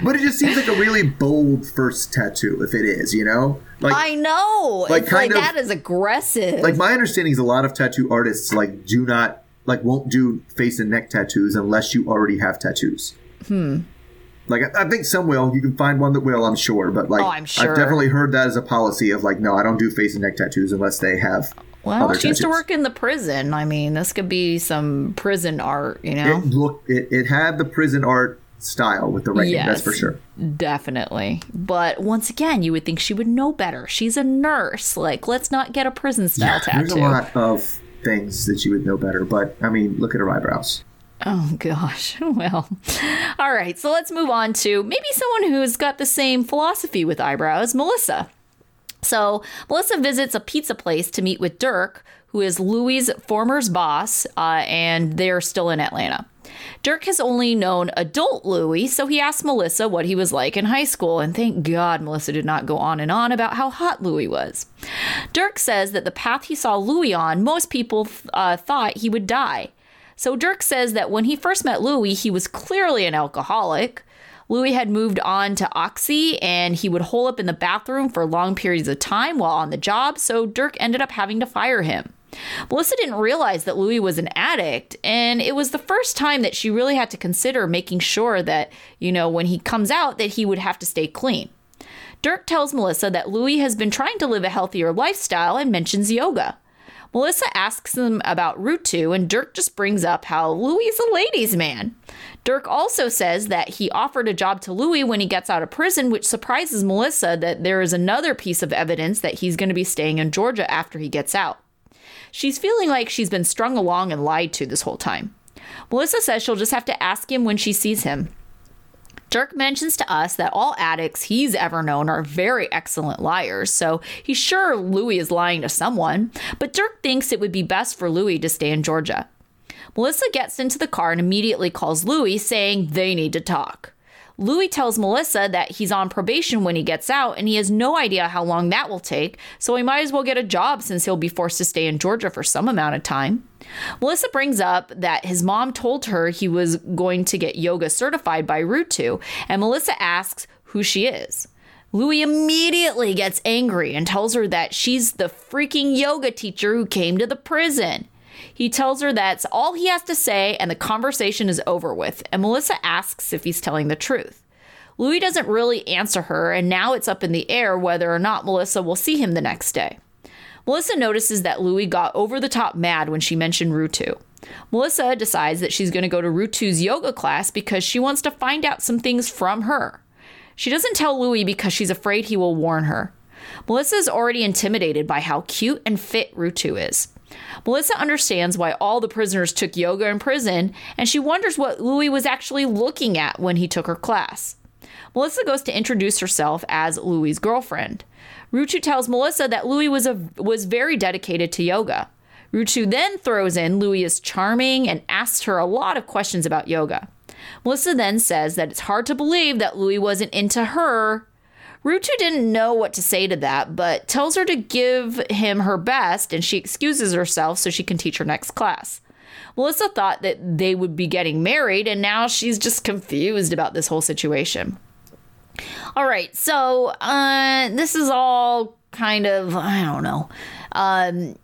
but it just seems like a really bold first tattoo, if it is, you know? Like, I know. Like, it's like kind of- that is aggressive. like my understanding is a lot of tattoo artists like do not like won't do face and neck tattoos unless you already have tattoos. Hmm. Like I, I think some will. You can find one that will, I'm sure. But like Oh, I'm sure. I've definitely heard that as a policy of like, no, I don't do face and neck tattoos unless they have Well, she used to work in the prison. I mean, this could be some prison art, you know? It looked it, it had the prison art style with the writing. That's Yes. for sure. Definitely. But once again, you would think she would know better. She's a nurse. Like, let's not get a prison style There's tattoo. There's a lot of things that you would know better, but I mean, look at her eyebrows. Oh gosh. Well, all right. So let's move on to maybe someone who's got the same philosophy with eyebrows, Melissa. So Melissa visits a pizza place to meet with Dirk, who is Louis' former boss, uh, and they're still in Atlanta. Dirk has only known adult Louis, so he asks Melissa what he was like in high school, and thank God Melissa did not go on and on about how hot Louis was. Dirk says that the path he saw Louis on, most people uh, thought he would die. So Dirk says that when he first met Louis, he was clearly an alcoholic. Louis had moved on to Oxy and he would hole up in the bathroom for long periods of time while on the job, so Dirk ended up having to fire him. Melissa didn't realize that Louis was an addict, and it was the first time that she really had to consider making sure that, you know, when he comes out, that he would have to stay clean. Dirk tells Melissa that Louis has been trying to live a healthier lifestyle and mentions yoga. Melissa asks him about Rutu, and Dirk just brings up how Louis is a ladies' man. Dirk also says that he offered a job to Louis when he gets out of prison, which surprises Melissa that there is another piece of evidence that he's going to be staying in Georgia after he gets out. She's feeling like she's been strung along and lied to this whole time. Melissa says she'll just have to ask him when she sees him. Dirk mentions to us that all addicts he's ever known are very excellent liars, so he's sure Louis is lying to someone, but Dirk thinks it would be best for Louis to stay in Georgia. Melissa gets into the car and immediately calls Louis, saying they need to talk. Louis tells Melissa that he's on probation when he gets out and he has no idea how long that will take, so he might as well get a job since he'll be forced to stay in Georgia for some amount of time. Melissa brings up that his mom told her he was going to get yoga certified by Rutu, and Melissa asks who she is. Louis immediately gets angry and tells her that she's the freaking yoga teacher who came to the prison. He tells her that's all he has to say and the conversation is over with, and Melissa asks if he's telling the truth. Louis doesn't really answer her, and now it's up in the air whether or not Melissa will see him the next day. Melissa notices that Louis got over the top mad when she mentioned Rutu. Melissa decides that she's going to go to Rutu's yoga class because she wants to find out some things from her. She doesn't tell Louis because she's afraid he will warn her. Melissa is already intimidated by how cute and fit Rutu is. Melissa understands why all the prisoners took yoga in prison, and she wonders what Louis was actually looking at when he took her class. Melissa goes to introduce herself as Louis' girlfriend. Rutu tells Melissa that Louis was a, was very dedicated to yoga. Rutu then throws in Louis is charming and asks her a lot of questions about yoga. Melissa then says that it's hard to believe that Louis wasn't into her. Rutu didn't know what to say to that, but tells her to give him her best and she excuses herself so she can teach her next class. Melissa thought that they would be getting married, and now she's just confused about this whole situation. All right, so uh, this is all kind of, I don't know, um,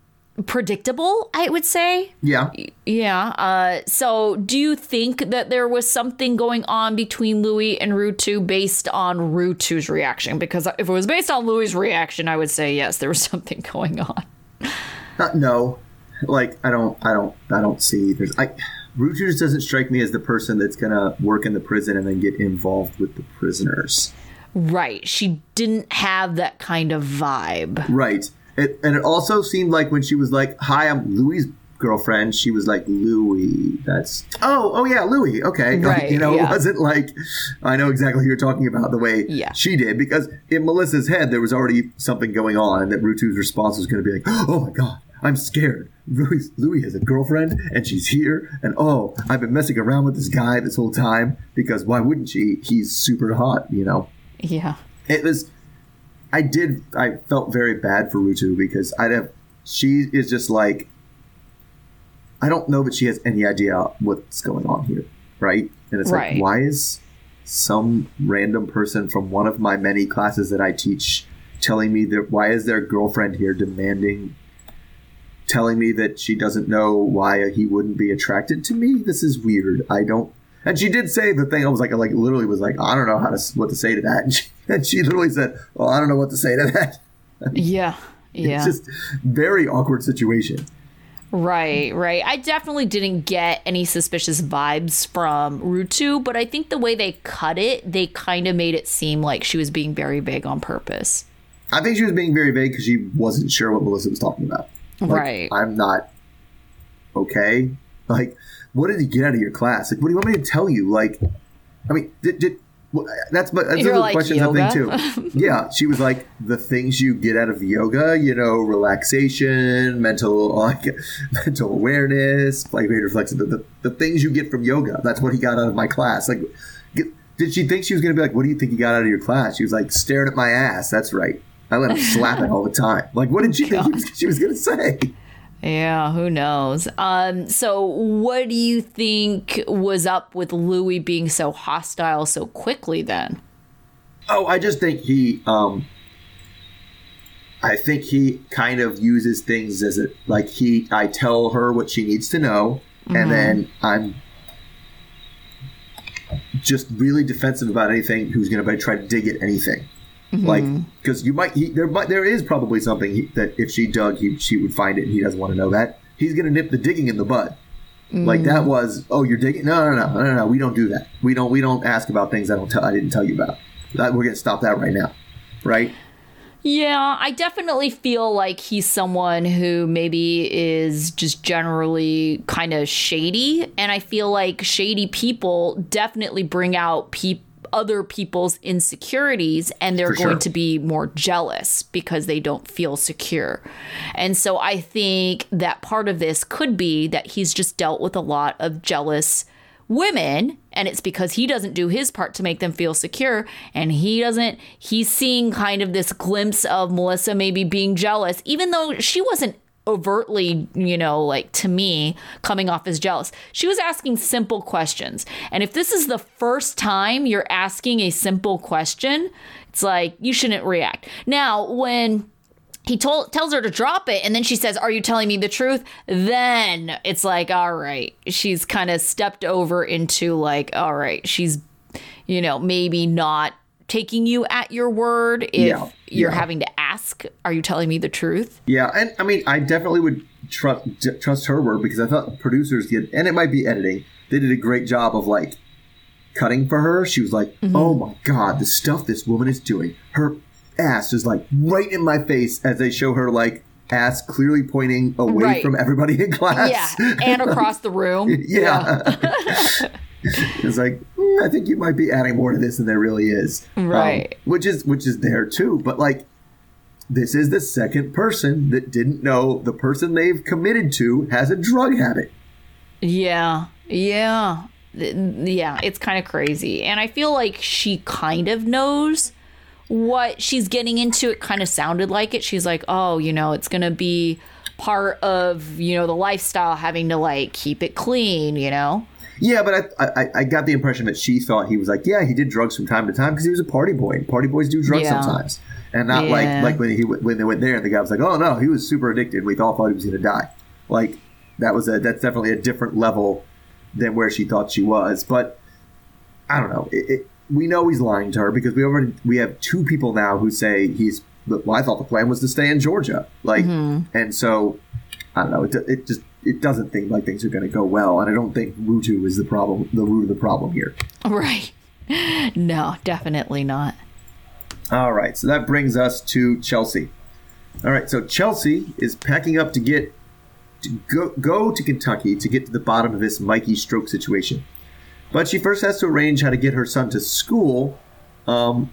predictable, I would say. Yeah. Yeah. Uh, so, do you think that there was something going on between Louis and Rutu based on Rutu's reaction? Because if it was based on Louis' reaction, I would say yes, there was something going on. Uh, no, like I don't, I don't, I don't see. There's, I, Rogers doesn't strike me as the person that's gonna work in the prison and then get involved with the prisoners. Right. She didn't have that kind of vibe. Right. It, and it also seemed like when she was like, "Hi, I'm Louis' girlfriend," she was like, "Louis." That's oh, oh yeah, Louis. Okay, Like, Right, you know, yeah. it wasn't like I know exactly who you're talking about the way Yeah. she did because in Melissa's head there was already something going on, and that Rutu's response was going to be like, "Oh my god." I'm scared. Louis, Louis has a girlfriend and she's here. And oh, I've been messing around with this guy this whole time because why wouldn't she? He's super hot, you know? Yeah. it was i did i felt very bad for rutu because i'd have she is just like i don't know but she has any idea what's going on here right? And it's Right. like why is some random person from one of my many classes that i teach telling me that why is their girlfriend here demanding telling me that she doesn't know why he wouldn't be attracted to me? This is weird. I don't and she did say the thing. I was like, like literally was like, I don't know how to what to say to that. And she, and she literally said, "Well, I don't know what to say to that." Yeah. Yeah. It's just very awkward situation. Right, right. I definitely didn't get any suspicious vibes from Rutu, but I think the way they cut it, they kind of made it seem like she was being very vague on purpose. I think she was being very vague because she wasn't sure what Melissa was talking about. Like, Right. I'm not okay. Like, what did you get out of your class? Like, what do you want me to tell you? Like, I mean, did, did well, that's but that's one like, questions I think too. yeah, she was like the things you get out of yoga, you know, relaxation, mental like mental awareness, like greater flexibility, the, the things you get from yoga. That's what he got out of my class. Like, get, did she think she was going to be like, "What do you think you got out of your class?" She was like, staring at my ass. That's right. I let him slap it all the time. Like, what did she think he was- she was going to say? Yeah, who knows? Um, so what do you think was up with Louis being so hostile so quickly then? Oh, I just think he um I think he kind of uses things as a like he I tell her what she needs to know and then I'm just really defensive about anything who's going to try to dig at anything. Mm-hmm. Like cuz you might he, there might there is probably something he, that if she dug he she would find it and he doesn't want to know that. He's going to nip the digging in the bud. Like that mm. was, oh, you're digging? No, no, no, no, no, no. We don't do that. We don't. We don't ask about things I don't tell. I didn't tell you about. That, we're gonna stop that right now, right? Yeah, I definitely feel like he's someone who maybe is just generally kind of shady. And I feel like shady people definitely bring out peop other people's insecurities and they're For going sure. to be more jealous because they don't feel secure. And so I think that part of this could be that he's just dealt with a lot of jealous women and it's because he doesn't do his part to make them feel secure and he doesn't he's seeing kind of this glimpse of Melissa maybe being jealous even though she wasn't overtly you know like to me coming off as jealous. She was asking simple questions. And if this is the first time you're asking a simple question it's like you shouldn't react. Now when he told tells her to drop it and then she says are you telling me the truth? Then it's like all right. She's kind of stepped over into like all right she's you know maybe not taking you at your word if Yeah, you're yeah. having to ask are you telling me the truth Yeah, and I mean, I definitely would trust trust her word because I thought producers did, and it might be editing. They did a great job of like cutting for her. She was like, "Oh my god, the stuff this woman is doing." Her ass is like right in my face as they show her like ass clearly pointing away Right. from everybody in class. yeah and across the room yeah. it's like "Mm, I think you might be adding more to this than there really is, Um, Right. which is which is there too. But like, this is the second person that didn't know the person they've committed to has a drug habit. Yeah, yeah, yeah. It's kind of crazy, and I feel like she kind of knows what she's getting into. It kind of sounded like it. She's like, oh, you know, it's gonna be part of you know the lifestyle, having to like keep it clean, you know. Yeah, but I, I I got the impression that she thought he was like, yeah, he did drugs from time to time because he was a party boy. and Party boys do drugs Yeah. sometimes, and not Yeah. like like when he when they went there and the guy was like, oh no, he was super addicted. We all thought he was going to die. Like that was a that's definitely a different level than where she thought she was. But I don't know. It, it, we know he's lying to her because we already we have two people now who say he's. Well, I thought the plan was to stay in Georgia, like, mm-hmm. and so I don't know. It, it just it doesn't seem like things are going to go well, and I don't think Rutu is the problem. The root of the problem here. Right. No, definitely not. All right, so that brings us to Chelsea. All right, so Chelsea is packing up to get to go, go to Kentucky to get to the bottom of this Mikey stroke situation. But she first has to arrange how to get her son to school. Um,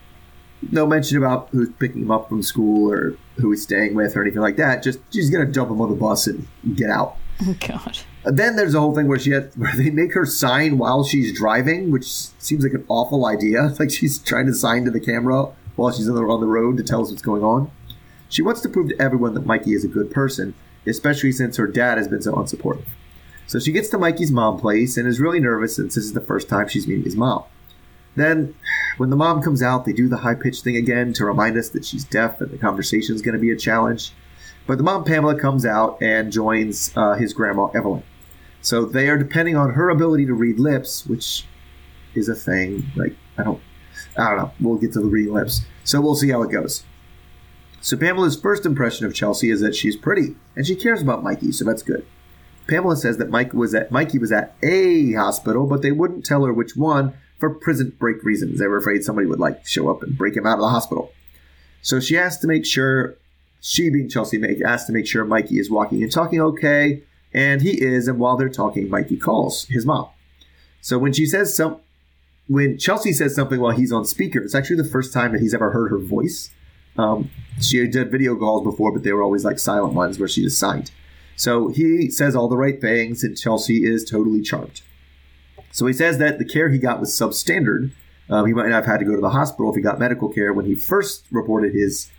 no mention about who's picking him up from school or who he's staying with or anything like that. Just she's gonna dump him on the bus and get out. Oh God. And then there's a whole thing where she has, where they make her sign while she's driving, which seems like an awful idea. Like she's trying to sign to the camera while she's on the, road to tell us what's going on. She wants to prove to everyone that Mikey is a good person, especially since her dad has been so unsupportive. So she gets to Mikey's mom place and is really nervous since this is the first time she's meeting his mom. Then, when the mom comes out, they do the high pitched thing again to remind us that she's deaf and the conversation is going to be a challenge. But the mom, Pamela, comes out and joins uh, his grandma, Evelyn. So they are depending on her ability to read lips, which is a thing. Like I don't, I don't know. We'll get to the reading lips. So we'll see how it goes. So Pamela's first impression of Chelsea is that she's pretty and she cares about Mikey, so that's good. Pamela says that Mike was at Mikey was at a hospital, but they wouldn't tell her which one for prison break reasons. They were afraid somebody would like show up and break him out of the hospital. So she asked to make sure she being Chelsea make asked to make sure Mikey is walking and talking okay, and he is, and while they're talking, Mikey calls his mom. So when she says some when Chelsea says something while he's on speaker, it's actually the first time that he's ever heard her voice. Um, she did video calls before, but they were always like silent ones where she just signed. So he says all the right things, and Chelsea is totally charmed. So he says that the care he got was substandard. Um, he might not have had to go to the hospital if he got medical care when he first reported his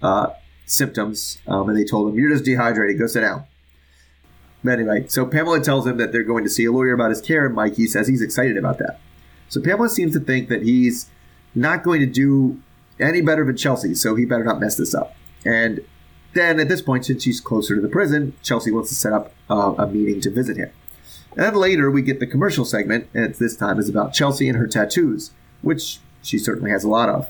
uh, symptoms, um, and they told him, You're just dehydrated, go sit down. But anyway, so Pamela tells him that they're going to see a lawyer about his care, and Mikey says he's excited about that. So Pamela seems to think that he's not going to do any better than Chelsea, so he better not mess this up. And then at this point, since she's closer to the prison, Chelsea wants to set up uh, a meeting to visit him. And then later, we get the commercial segment, and this time is about Chelsea and her tattoos, which she certainly has a lot of.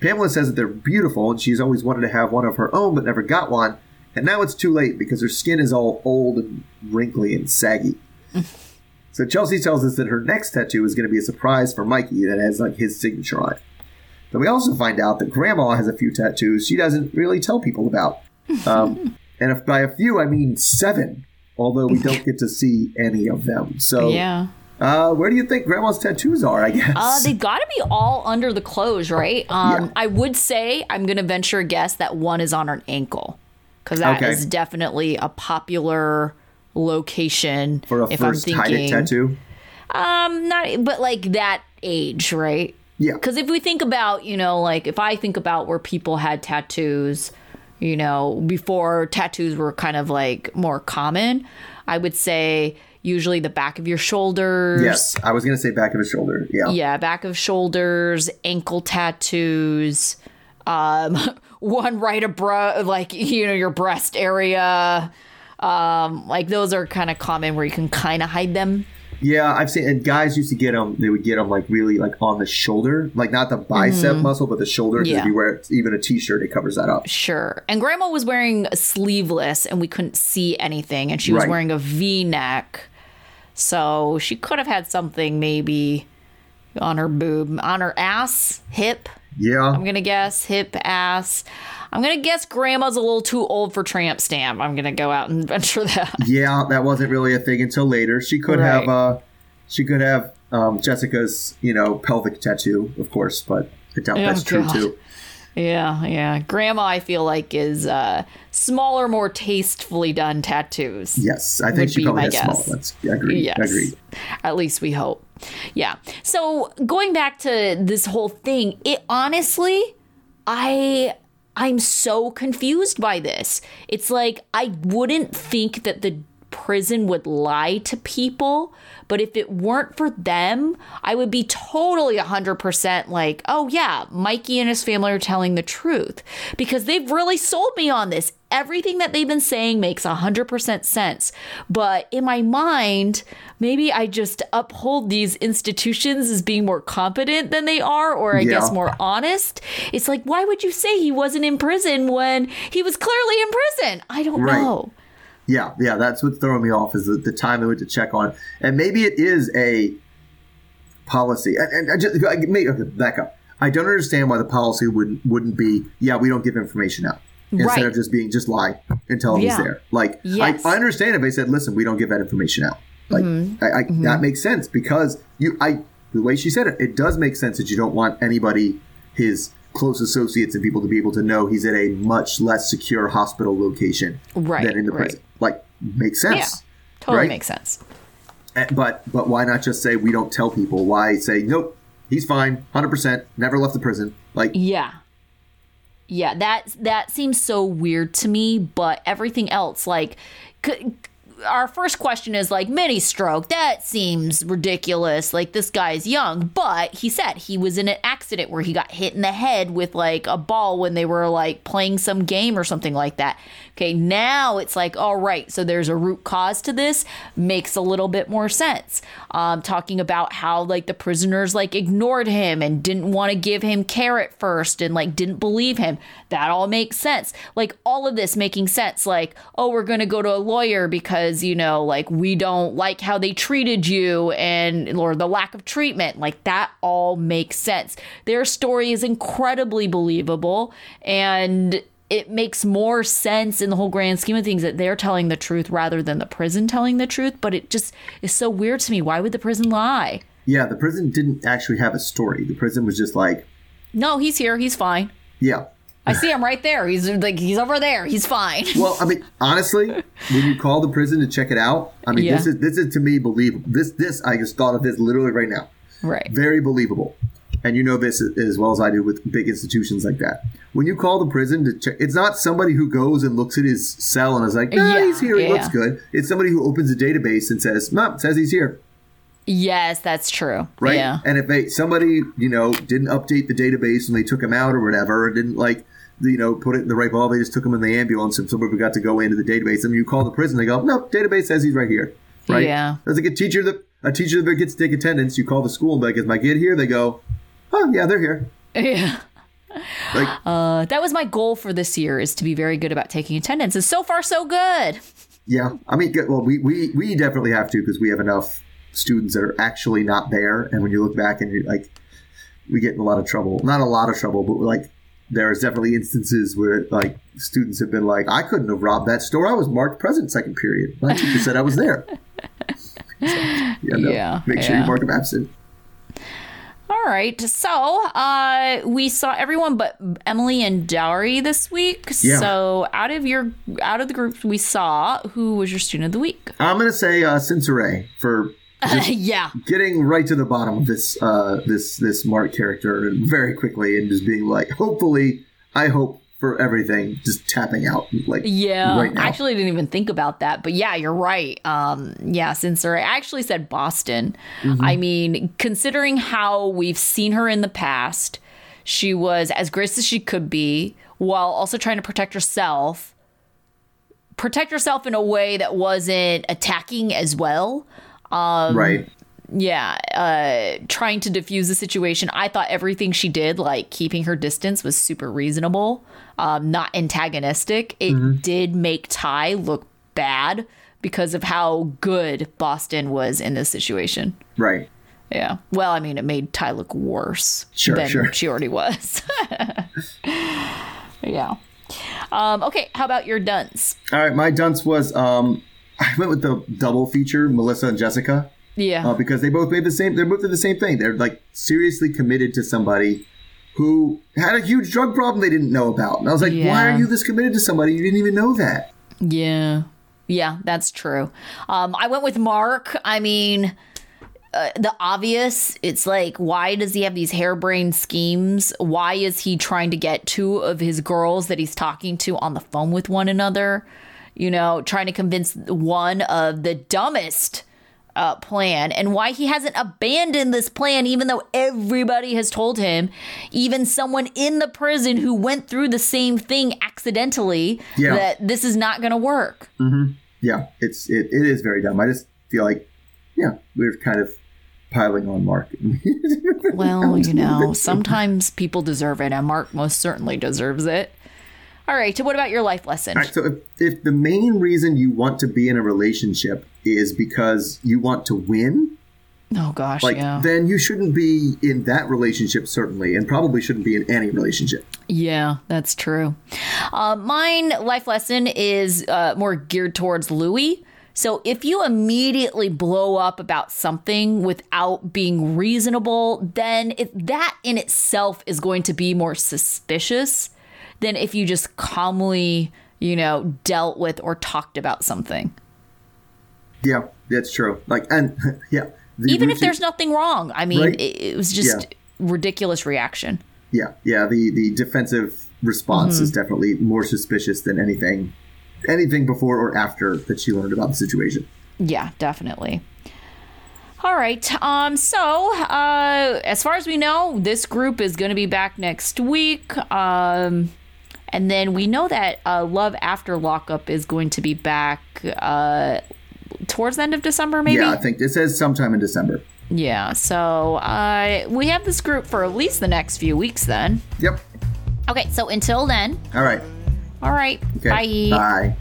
Pamela says that they're beautiful, and she's always wanted to have one of her own, but never got one. And now it's too late because her skin is all old and wrinkly and saggy. so Chelsea tells us that her next tattoo is going to be a surprise for Mikey that has like his signature on it. But we also find out that Grandma has a few tattoos she doesn't really tell people about. Um, and if by a few, I mean seven, although we don't get to see any of them. So, Yeah. uh, where do you think Grandma's tattoos are, I guess? Uh, they've got to be all under the clothes, right? Um, Yeah. I would say I'm going to venture a guess that one is on her ankle because that is Okay. definitely a popular location. for a if first I'm thinking, tattoo? um, not but like that age, right? Yeah. Because if we think about, you know, like if I think about where people had tattoos, you know, before tattoos were kind of like more common, I would say usually the back of your shoulders. Yes, I was going to say back of his shoulder. Yeah. Yeah, back of shoulders, ankle tattoos, um, one right above, like you know, your breast area. Um, like those are kind of common where you can kind of hide them. Yeah, I've seen, and guys used to get them. They would get them like really like on the shoulder, like not the bicep muscle, but the shoulder. Mm-hmm. Yeah. If you wear even a t-shirt, it covers that up. Sure. And grandma was wearing a sleeveless and we couldn't see anything. And she was Right. wearing a v neck. So she could have had something maybe on her boob, on her ass, hip. Yeah, I'm going to guess hip, ass. I'm going to guess grandma's a little too old for tramp stamp. I'm going to go out and venture that. yeah, that wasn't really a thing until later. She could have, Right. uh, she could have um, Jessica's, you know, pelvic tattoo, of course, but I doubt Oh, that's true too. Yeah, yeah. Grandma, I feel like, is uh, smaller, more tastefully done tattoos. Yes, I think she probably has small guess. ones. Agreed. Yes. Agreed. At least we hope. Yeah. So going back to this whole thing, it honestly, I I'm so confused by this. It's like I wouldn't think that the prison would lie to people, but if it weren't for them, I would be totally 100% like, "Oh yeah, Mikey and his family are telling the truth." Because they've really sold me on this. Everything that they've been saying makes 100% sense. But in my mind, maybe I just uphold these institutions as being more competent than they are, or I Yeah. guess more honest. It's like, why would you say he wasn't in prison when he was clearly in prison? I don't Right. know. Yeah, yeah, that's what's throwing me off is the, the time they went to check on, it. and maybe it is a policy. And, and I just I, maybe, okay, back up. I don't understand why the policy wouldn't wouldn't be yeah we don't give information out instead Right. of just being just lie and tell them Yeah. he's there. Like Yes. I, I understand if they said listen we don't give that information out. Like Mm-hmm. I, I, that makes sense because you I the way she said it it does make sense that you don't want anybody his close associates and people to be able to know he's at a much less secure hospital location Right, than in the right. prison. Like makes sense. Yeah. Totally right? makes sense. Eh, But but why not just say we don't tell people? Why say nope? He's fine, hundred percent, never left the prison. Like Yeah. Yeah, that that seems so weird to me, but everything else like c- our first question is like mini stroke. That seems ridiculous. Like this guy's young, but he said he was in an accident where he got hit in the head with like a ball when they were like playing some game or something like that. Okay, now it's like, all right, so there's a root cause to this. Makes a little bit more sense. Um, talking about how like the prisoners like ignored him and didn't want to give him care at first and like didn't believe him. That all makes sense. Like all of this making sense. Like, oh, we're gonna go to a lawyer because you know, like we don't like how they treated you and or the lack of treatment. Like that all makes sense. Their story is incredibly believable and it makes more sense in the whole grand scheme of things that they're telling the truth rather than the prison telling the truth. But it just is so weird to me. Why would the prison lie? Yeah, the prison didn't actually have a story. The prison was just like, No, he's here. He's fine. yeah. I see him right there. He's like he's over there. He's fine. Well, I mean, honestly, when you call the prison to check it out, I mean, Yeah. this is this is to me believable. This this I just thought of this literally right now. Right. Very believable. And you know this as well as I do with big institutions like that. When you call the prison to check, it's not somebody who goes and looks at his cell and is like, "No, Yeah, he's here. He yeah. looks good." It's somebody who opens a database and says, "No, says he's here." Yes, that's true. right? Yeah. And if they somebody you know didn't update the database and they took him out or whatever, or didn't like you know put it in the right ball, they just took him in the ambulance and somebody got to go into the database. And you call the prison, they go, no, database says he's right here, right? Yeah. There's like a teacher that a teacher that gets to take attendance. You call the school and be like, is my kid here? They go, oh yeah, they're here. Yeah. Like Uh, that was my goal for this year is to be very good about taking attendance. And so far, so good. yeah, I mean, well, we we we definitely have to because we have enough students that are actually not there. And when you look back and you like, we get in a lot of trouble. Not a lot of trouble, but like there's definitely instances where like students have been like, I couldn't have robbed that store. I was marked present second period. My teacher said I was there. So, yeah, no, Yeah, Make sure yeah. you mark them absent. All right. So uh, we saw everyone but Emily and Dowry this week. Yeah. So out of your out of the groups we saw, who was your student of the week? I'm gonna say uh, Cincere for yeah. getting right to the bottom of this uh, this this Mark character very quickly and just being like, hopefully, I hope for everything, just tapping out like Yeah, right. I actually didn't even think about that, but yeah, you're right. Um, yeah, since I actually said Boston. Mm-hmm. I mean, considering how we've seen her in the past, she was as gracious as she could be, while also trying to protect herself. Protect herself in a way that wasn't attacking as well. Um, right. yeah, uh, trying to diffuse the situation. I thought everything she did, like keeping her distance, was super reasonable, um, not antagonistic. It did make Ty look bad because of how good Boston was in this situation. Right. Yeah. Well, I mean, it made Ty look worse Sure, than sure. she already was. yeah. Um, okay, how about your dunce? All right. My dunce was um, I went with the double feature, Melissa and Jessica. Yeah. uh, because they both made the same. They're both did the same thing. They're like seriously committed to somebody who had a huge drug problem they didn't know about. And I was like, why are you this committed to somebody you didn't even know that? Yeah. Yeah, that's true. Um, I went with Mark. I mean, uh, the obvious, it's like, why does he have these harebrained schemes? Why is he trying to get two of his girls that he's talking to on the phone with one another? You know, trying to convince one of the dumbest uh, plan and why he hasn't abandoned this plan, even though everybody has told him, even someone in the prison who went through the same thing accidentally, Yeah. that this is not going to work. Yeah, it's it, it is very dumb. I just feel like, yeah, we're kind of piling on Mark. Well, you know, sometimes people deserve it, and Mark most certainly deserves it. All right, so what about your life lesson? All right, so if, if the main reason you want to be in a relationship is because you want to win, Oh gosh, like yeah, then you shouldn't be in that relationship certainly, and probably shouldn't be in any relationship. yeah, that's true. Uh, mine life lesson is uh, more geared towards Louis. So if you immediately blow up about something without being reasonable, then it, that in itself is going to be more suspicious than if you just calmly, you know, dealt with or talked about something. Yeah, that's true. Like, and yeah, even if there's nothing wrong. I mean, Right. it, it was just Yeah. ridiculous reaction. yeah, yeah, the the defensive response Mm-hmm. is definitely more suspicious than anything anything before or after that she learned about the situation. Yeah, definitely. All right. Um. So, uh, as far as we know, this group is going to be back next week. Um, and then we know that uh, Love After Lockup is going to be back uh towards the end of December, maybe. Yeah, I think it says sometime in December. Yeah. So, uh, we have this group for at least the next few weeks. Then. Yep. Okay. So until then. All right. All right. Okay. Bye. Bye.